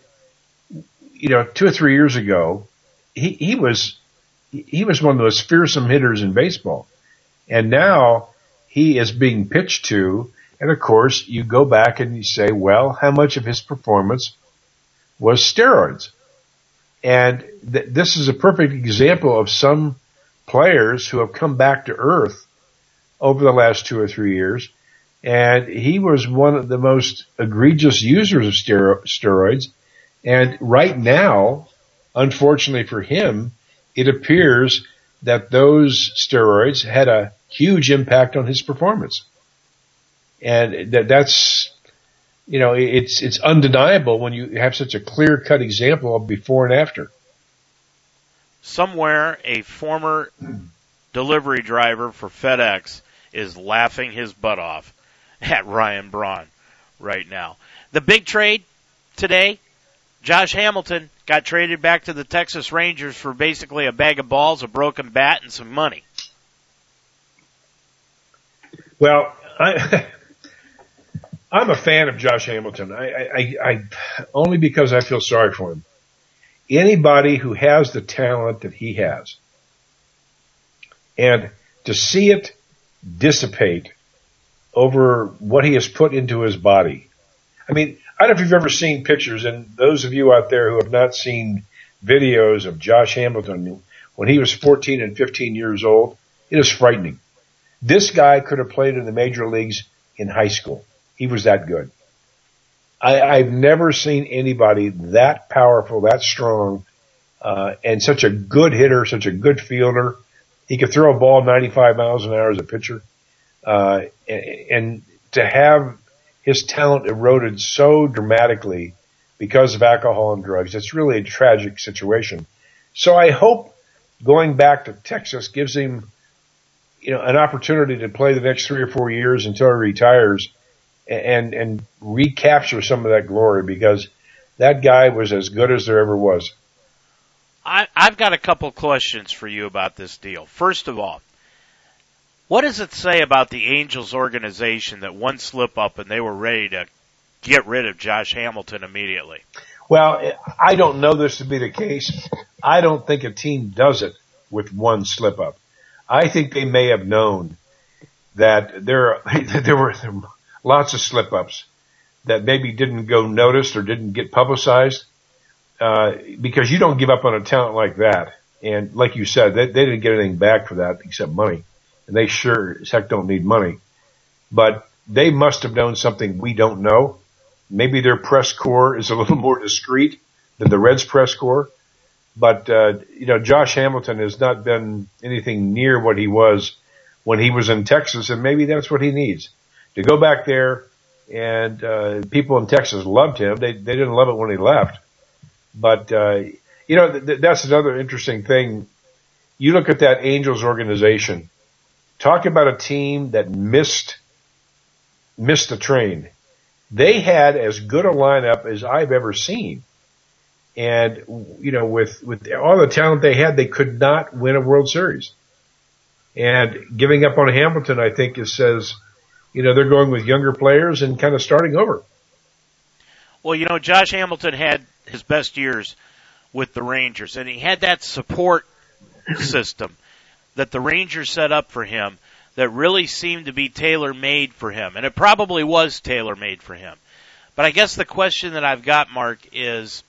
you know, two or three years ago, he, he was he was one of the most fearsome hitters in baseball, and now he is being pitched to. And of course, you go back and you say, well, how much of his performance was steroids? And th- this is a perfect example of some players who have come back to earth over the last two or three years. And he was one of the most egregious users of steroids. And right now, unfortunately for him, it appears that those steroids had a huge impact on his performance and that that's you know it's it's undeniable when you have such a clear cut example of before and after.
Somewhere, a former delivery driver for FedEx is laughing his butt off at Ryan Braun right now. The big trade today, Josh Hamilton got traded back to the Texas Rangers for basically a bag of balls, a broken bat, and some money.
Well, I I'm a fan of Josh Hamilton. I, I, I, only because I feel sorry for him. Anybody who has the talent that he has, and to see it dissipate over what he has put into his body. I mean, I don't know if you've ever seen pictures, and those of you out there who have not seen videos of Josh Hamilton when he was 14 and 15 years old, it is frightening. This guy could have played in the major leagues in high school. He was that good. I, I've never seen anybody that powerful, that strong, uh, and such a good hitter, such a good fielder. He could throw a ball 95 miles an hour as a pitcher. Uh, and, and to have his talent eroded so dramatically because of alcohol and drugs, it's really a tragic situation. So I hope going back to Texas gives him, you know, an opportunity to play the next three or four years until he retires and and recapture some of that glory because that guy was as good as there ever was.
I, I've got a couple questions for you about this deal. First of all, what does it say about the Angels organization that one slip up and they were ready to get rid of Josh Hamilton immediately?
Well, I don't know this to be the case. I don't think a team does it with one slip up. I think they may have known that there there were lots of slip ups that maybe didn't go noticed or didn't get publicized. Uh, because you don't give up on a talent like that. And like you said, they, they didn't get anything back for that except money. And they sure as heck don't need money. But they must have known something we don't know. Maybe their press corps is a little more discreet than the Reds press corps. But, uh, you know, Josh Hamilton has not been anything near what he was when he was in Texas, and maybe that's what he needs to go back there and uh, people in Texas loved him. They they didn't love it when he left, but uh, you know th- that's another interesting thing. You look at that Angels organization. Talk about a team that missed missed the train. They had as good a lineup as I've ever seen. And, you know, with, with all the talent they had, they could not win a World Series. And giving up on Hamilton, I think, is says you know, they're going with younger players and kind of starting over.
Well, you know, Josh Hamilton had his best years with the Rangers, and he had that support system that the Rangers set up for him that really seemed to be tailor made for him. And it probably was tailor made for him. But I guess the question that I've got, Mark, is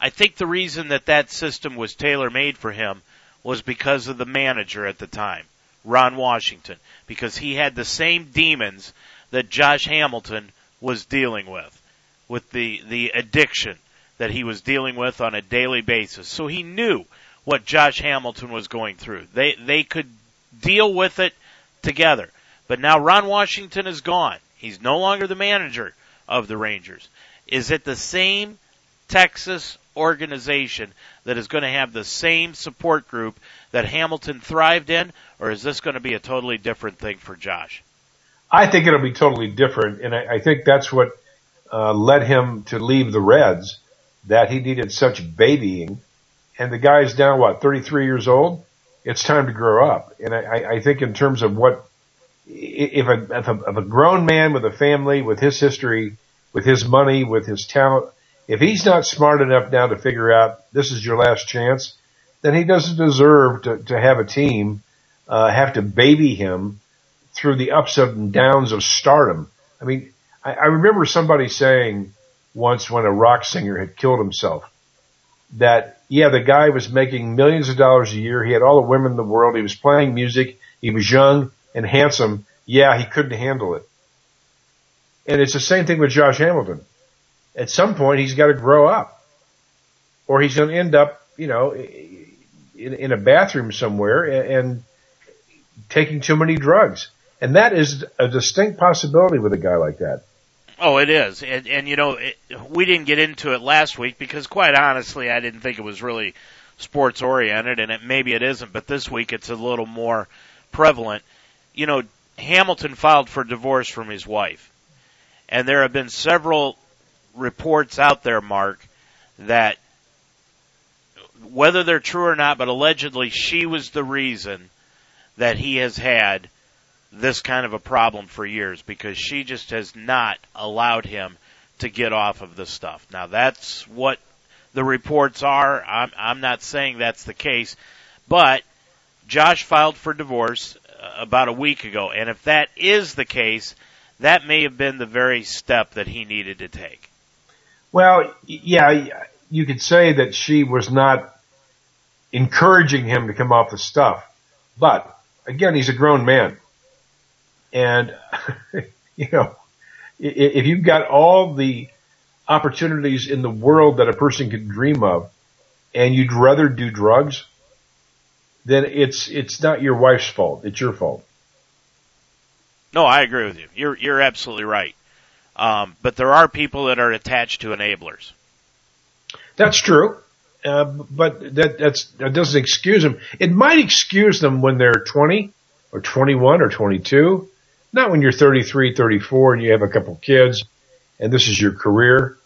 I think the reason that that system was tailor made for him was because of the manager at the time, Ron Washington, because he had the same demons that Josh Hamilton was dealing with, with the, the addiction that he was dealing with on a daily basis. So he knew what Josh Hamilton was going through. They, they could deal with it together. But now Ron Washington is gone. He's no longer the manager of the Rangers. Is it the same Texas organization that is going to have the same support group that Hamilton thrived in, or is this going to be a totally different thing for Josh?
I think it'll be totally different, and I, I think that's what uh, led him to leave the Reds. That he needed such babying, and the guy's now what 33 years old. It's time to grow up, and I, I think in terms of what if a, if a if a grown man with a family, with his history, with his money, with his talent, if he's not smart enough now to figure out this is your last chance, then he doesn't deserve to, to have a team uh, have to baby him through the ups and downs of stardom. I mean, I, I remember somebody saying once when a rock singer had killed himself that, yeah, the guy was making millions of dollars a year. He had all the women in the world. He was playing music. He was young and handsome. Yeah, he couldn't handle it. And it's the same thing with Josh Hamilton. At some point, he's got to grow up or he's going to end up, you know, in, in a bathroom somewhere and, and taking too many drugs. And that is a distinct possibility with a guy like that.
Oh, it is, and, and you know, it, we didn't get into it last week because, quite honestly, I didn't think it was really sports oriented, and it maybe it isn't. But this week, it's a little more prevalent. You know, Hamilton filed for divorce from his wife, and there have been several reports out there, Mark, that whether they're true or not, but allegedly she was the reason that he has had this kind of a problem for years because she just has not allowed him to get off of this stuff. Now that's what the reports are. I'm, I'm not saying that's the case, but Josh filed for divorce uh, about a week ago, and if that is the case, that may have been the very step that he needed to take.
Well, yeah, you could say that she was not encouraging him to come off the stuff, but again, he's a grown man. And, you know, if you've got all the opportunities in the world that a person could dream of and you'd rather do drugs, then it's, it's not your wife's fault. It's your fault.
No, I agree with you. You're, you're absolutely right. Um, but there are people that are attached to enablers.
That's true. Uh, but that, that's, that doesn't excuse them. It might excuse them when they're 20 or 21 or 22 not when you're 33, 34 and you have a couple kids and this is your career.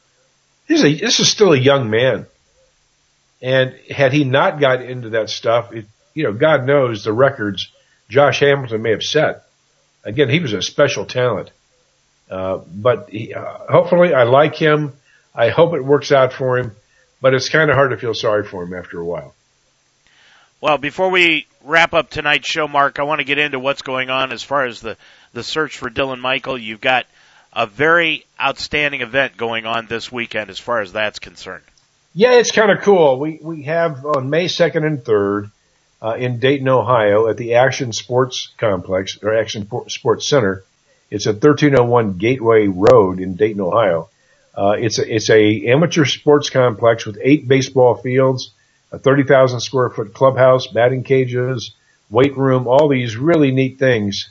This is, a, this is still a young man. And had he not got into that stuff, it, you know, God knows the records Josh Hamilton may have set. Again, he was a special talent. Uh, but he, uh, hopefully I like him. I hope it works out for him, but it's kind of hard to feel sorry for him after a while.
Well, before we wrap up tonight's show, Mark, I want to get into what's going on as far as the, the search for Dylan Michael. You've got a very outstanding event going on this weekend as far as that's concerned.
Yeah, it's kind of cool. We, we have on May 2nd and 3rd, uh, in Dayton, Ohio at the Action Sports Complex or Action Sports Center. It's at 1301 Gateway Road in Dayton, Ohio. Uh, it's a, it's a amateur sports complex with eight baseball fields, a 30,000 square foot clubhouse, batting cages, weight room, all these really neat things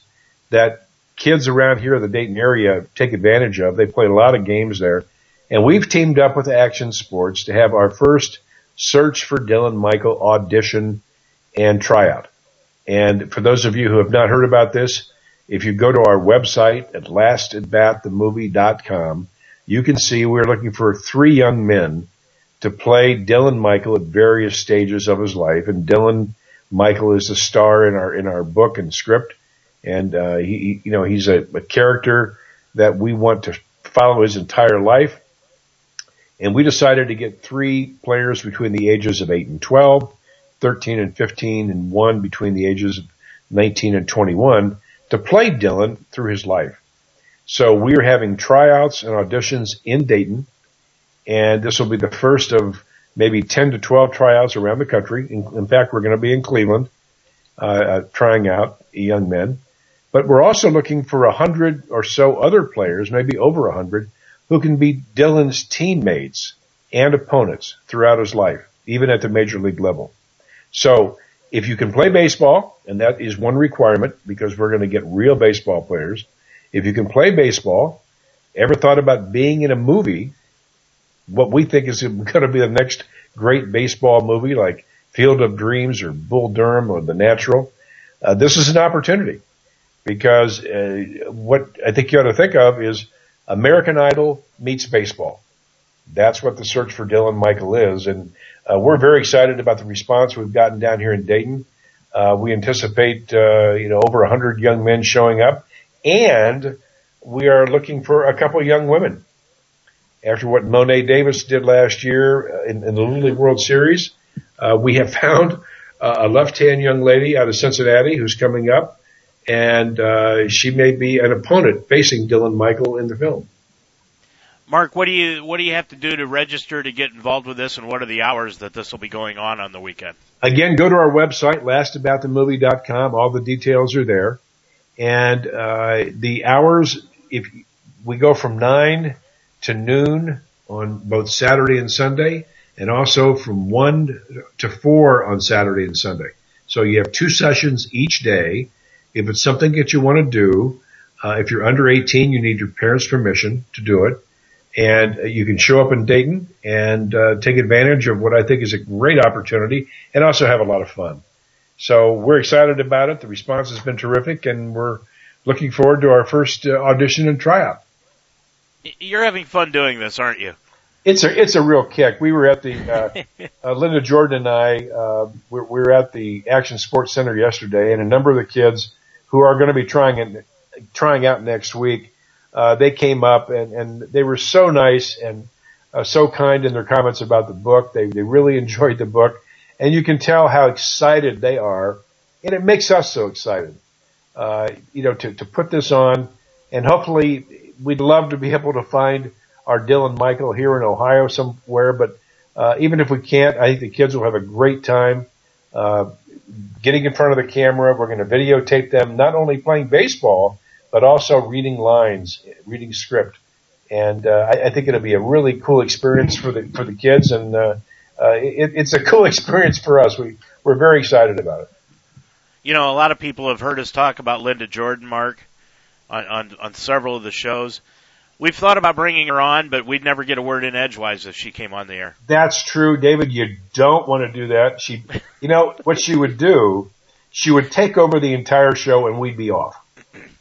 that kids around here in the Dayton area take advantage of. They play a lot of games there. And we've teamed up with Action Sports to have our first search for Dylan Michael audition and tryout. And for those of you who have not heard about this, if you go to our website at lastatbatthemovie.com, you can see we're looking for three young men to play Dylan Michael at various stages of his life. And Dylan Michael is the star in our, in our book and script. And, uh, he, you know, he's a, a character that we want to follow his entire life. And we decided to get three players between the ages of 8 and 12, 13 and 15, and one between the ages of 19 and 21 to play Dylan through his life. So we are having tryouts and auditions in Dayton, and this will be the first of maybe 10 to 12 tryouts around the country. In, in fact, we're going to be in Cleveland, uh, uh, trying out young men. But we're also looking for a hundred or so other players, maybe over a hundred, who can be Dylan's teammates and opponents throughout his life, even at the major league level. So if you can play baseball, and that is one requirement because we're going to get real baseball players. If you can play baseball, ever thought about being in a movie, what we think is going to be the next great baseball movie like Field of Dreams or Bull Durham or The Natural, uh, this is an opportunity because uh, what I think you ought to think of is American Idol meets baseball. That's what the search for Dylan Michael is, and we're very excited about the response we've gotten down here in Dayton. Uh, we anticipate, uh, you know, over hundred young men showing up, and we are looking for a couple of young women. After what Mo'ne Davis did last year uh, in, in the Little League World Series, uh, we have found a left-hand young lady out of Cincinnati who's coming up, and uh, she may be an opponent facing Dylan Michael in the film.
Mark, what do you what do you have to do to register to get involved with this, and what are the hours that this will be going on on the weekend?
Again, go to our website, lastatbatthemovie.com. All the details are there, and uh, the hours. If we go from nine to noon on both Saturday and Sunday, and also from one to four on Saturday and Sunday. So you have two sessions each day. If it's something that you want to do, uh, if you're under 18, you need your parents' permission to do it and you can show up in Dayton and uh, take advantage of what I think is a great opportunity and also have a lot of fun. So we're excited about it. The response has been terrific and we're looking forward to our first uh, audition and tryout.
You're having fun doing this, aren't you?
It's a it's a real kick. We were at the uh, uh, Linda Jordan and I uh, we, we were at the Action Sports Center yesterday, and a number of the kids who are going to be trying it, trying out next week uh, they came up and, and they were so nice and uh, so kind in their comments about the book. They, they really enjoyed the book and you can tell how excited they are and it makes us so excited, uh, you know, to, to put this on and hopefully we'd love to be able to find our Dylan Michael here in Ohio somewhere, but, uh, even if we can't, I think the kids will have a great time, uh, getting in front of the camera. We're going to videotape them not only playing baseball, but also reading lines, reading script. And uh, I, I think it'll be a really cool experience for the for the kids, and uh, uh, it, it's a cool experience for us. We we're very excited about it.
You know, a lot of people have heard us talk about Linda Jordan, Mark, on on, on several of the shows. We've thought about bringing her on, but we'd never get a word in edgewise if she came on the air.
That's true, David. You don't want to do that. She, you know, what she would do, she would take over the entire show, and we'd be off.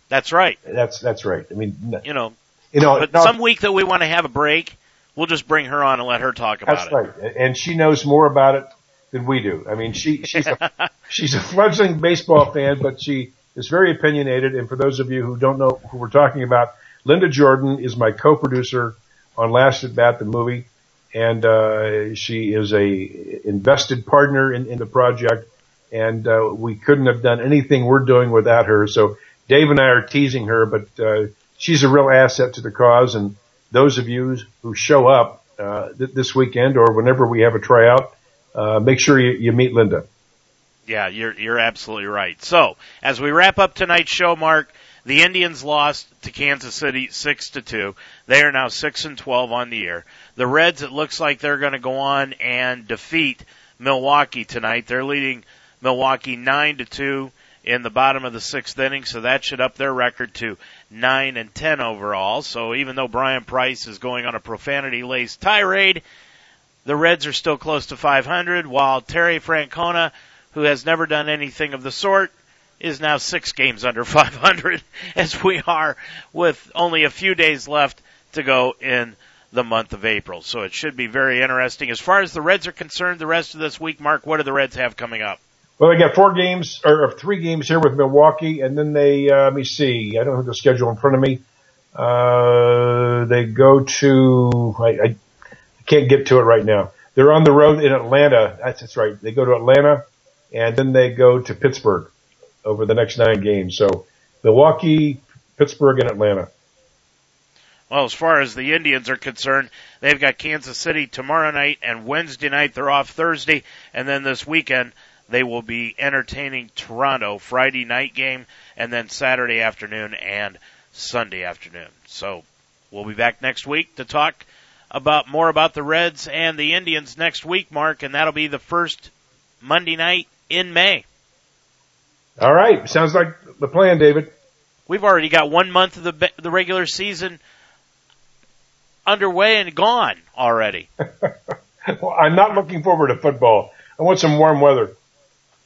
That's right.
That's that's right. I mean,
you know,
you know,
but no, some week that we want to have a break, we'll just bring her on and let her talk about
that's it. That's right. And she knows more about it than we do. I mean, she she's a, she's a fledgling baseball fan, but she is very opinionated. And for those of you who don't know who we're talking about, Linda Jordan is my co-producer on Last at Bat, the movie, and uh, she is a invested partner in, in the project. And uh, we couldn't have done anything we're doing without her. So Dave and I are teasing her, but uh, she's a real asset to the cause. And those of you who show up uh, th- this weekend or whenever we have a tryout, uh, make sure you, you meet Linda.
Yeah, you're you're absolutely right. So as we wrap up tonight's show, Mark, the Indians lost to Kansas City six to two. They are now six and twelve on the year. The Reds, it looks like they're going to go on and defeat Milwaukee tonight. They're leading Milwaukee nine to two in the bottom of the sixth inning, so that should up their record to nine and ten overall. So even though Bryan Price is going on a profanity-laced tirade, the Reds are still close to 500, while Terry Francona, who has never done anything of the sort, is now six games under 500, as we are with only a few days left to go in the month of April. So it should be very interesting. As far as the Reds are concerned, the rest of this week, Mark, what do the Reds have coming up?
Well, they got four games or three games here with Milwaukee, and then they uh, let me see. I don't have the schedule in front of me. Uh, they go to I, I can't get to it right now. They're on the road in Atlanta. That's, that's right. They go to Atlanta, and then they go to Pittsburgh over the next nine games. So Milwaukee, Pittsburgh, and Atlanta.
Well, as far as the Indians are concerned, they've got Kansas City tomorrow night and Wednesday night. They're off Thursday, and then this weekend they will be entertaining Toronto Friday night game, and then Saturday afternoon and Sunday afternoon. So we'll be back next week to talk about more about the Reds and the Indians next week, Mark, and that'll be the first Monday night in May.
All right, sounds like the plan, David.
We've already got one month of the the regular season underway and gone already.
well, I'm not looking forward to football. I want some warm weather.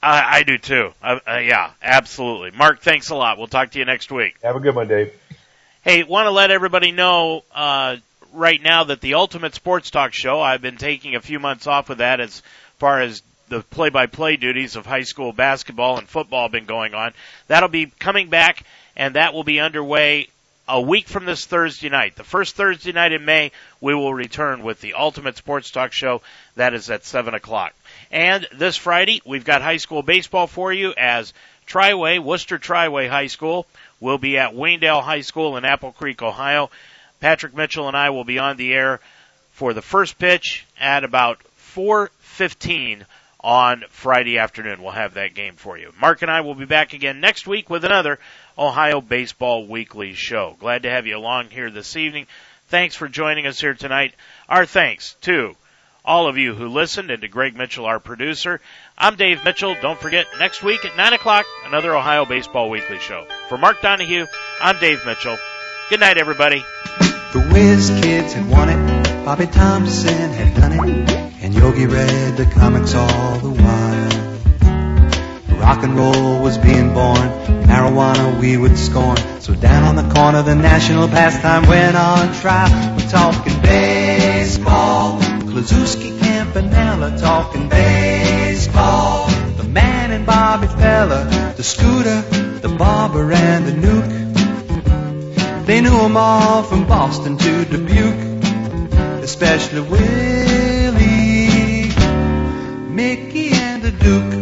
I, I do too. Uh, uh, yeah, absolutely. Mark, thanks a lot. We'll talk to you next week.
Have a good one, Dave.
Hey, want to let everybody know uh, right now that the Ultimate Sports Talk Show. I've been taking a few months off with that as far as the play-by-play duties of high school basketball and football have been going on. That'll be coming back, and that will be underway a week from this Thursday night. The first Thursday night in May, we will return with the Ultimate Sports Talk Show. That is at 7 o'clock. And this Friday, we've got high school baseball for you as Triway, Wooster Triway High School, will be at Waynedale High School in Apple Creek, Ohio. Patrick Mitchell and I will be on the air for the first pitch at about 4:15 on Friday afternoon. We'll have that game for you. Mark and I will be back again next week with another Ohio Baseball Weekly show. Glad to have you along here this evening. Thanks for joining us here tonight. Our thanks to all of you who listened and to Greg Mitchell, our producer. I'm Dave Mitchell. Don't forget, next week at 9 o'clock, another Ohio Baseball Weekly show. For Mark Donahue, I'm Dave Mitchell. Good night, everybody.
The Whiz Kids had won it. Bobby Thomson had done it. And Yogi read the comics all the while. Rock and roll was being born, marijuana we would scorn. So down on the corner, the national pastime went on trial. We're talking baseball. Kluszewski Campanella talking baseball. The man and Bobby Feller, the scooter, the barber and the Newk. They knew 'em all from Boston to Dubuque, especially Willie, Mickey and the Duke.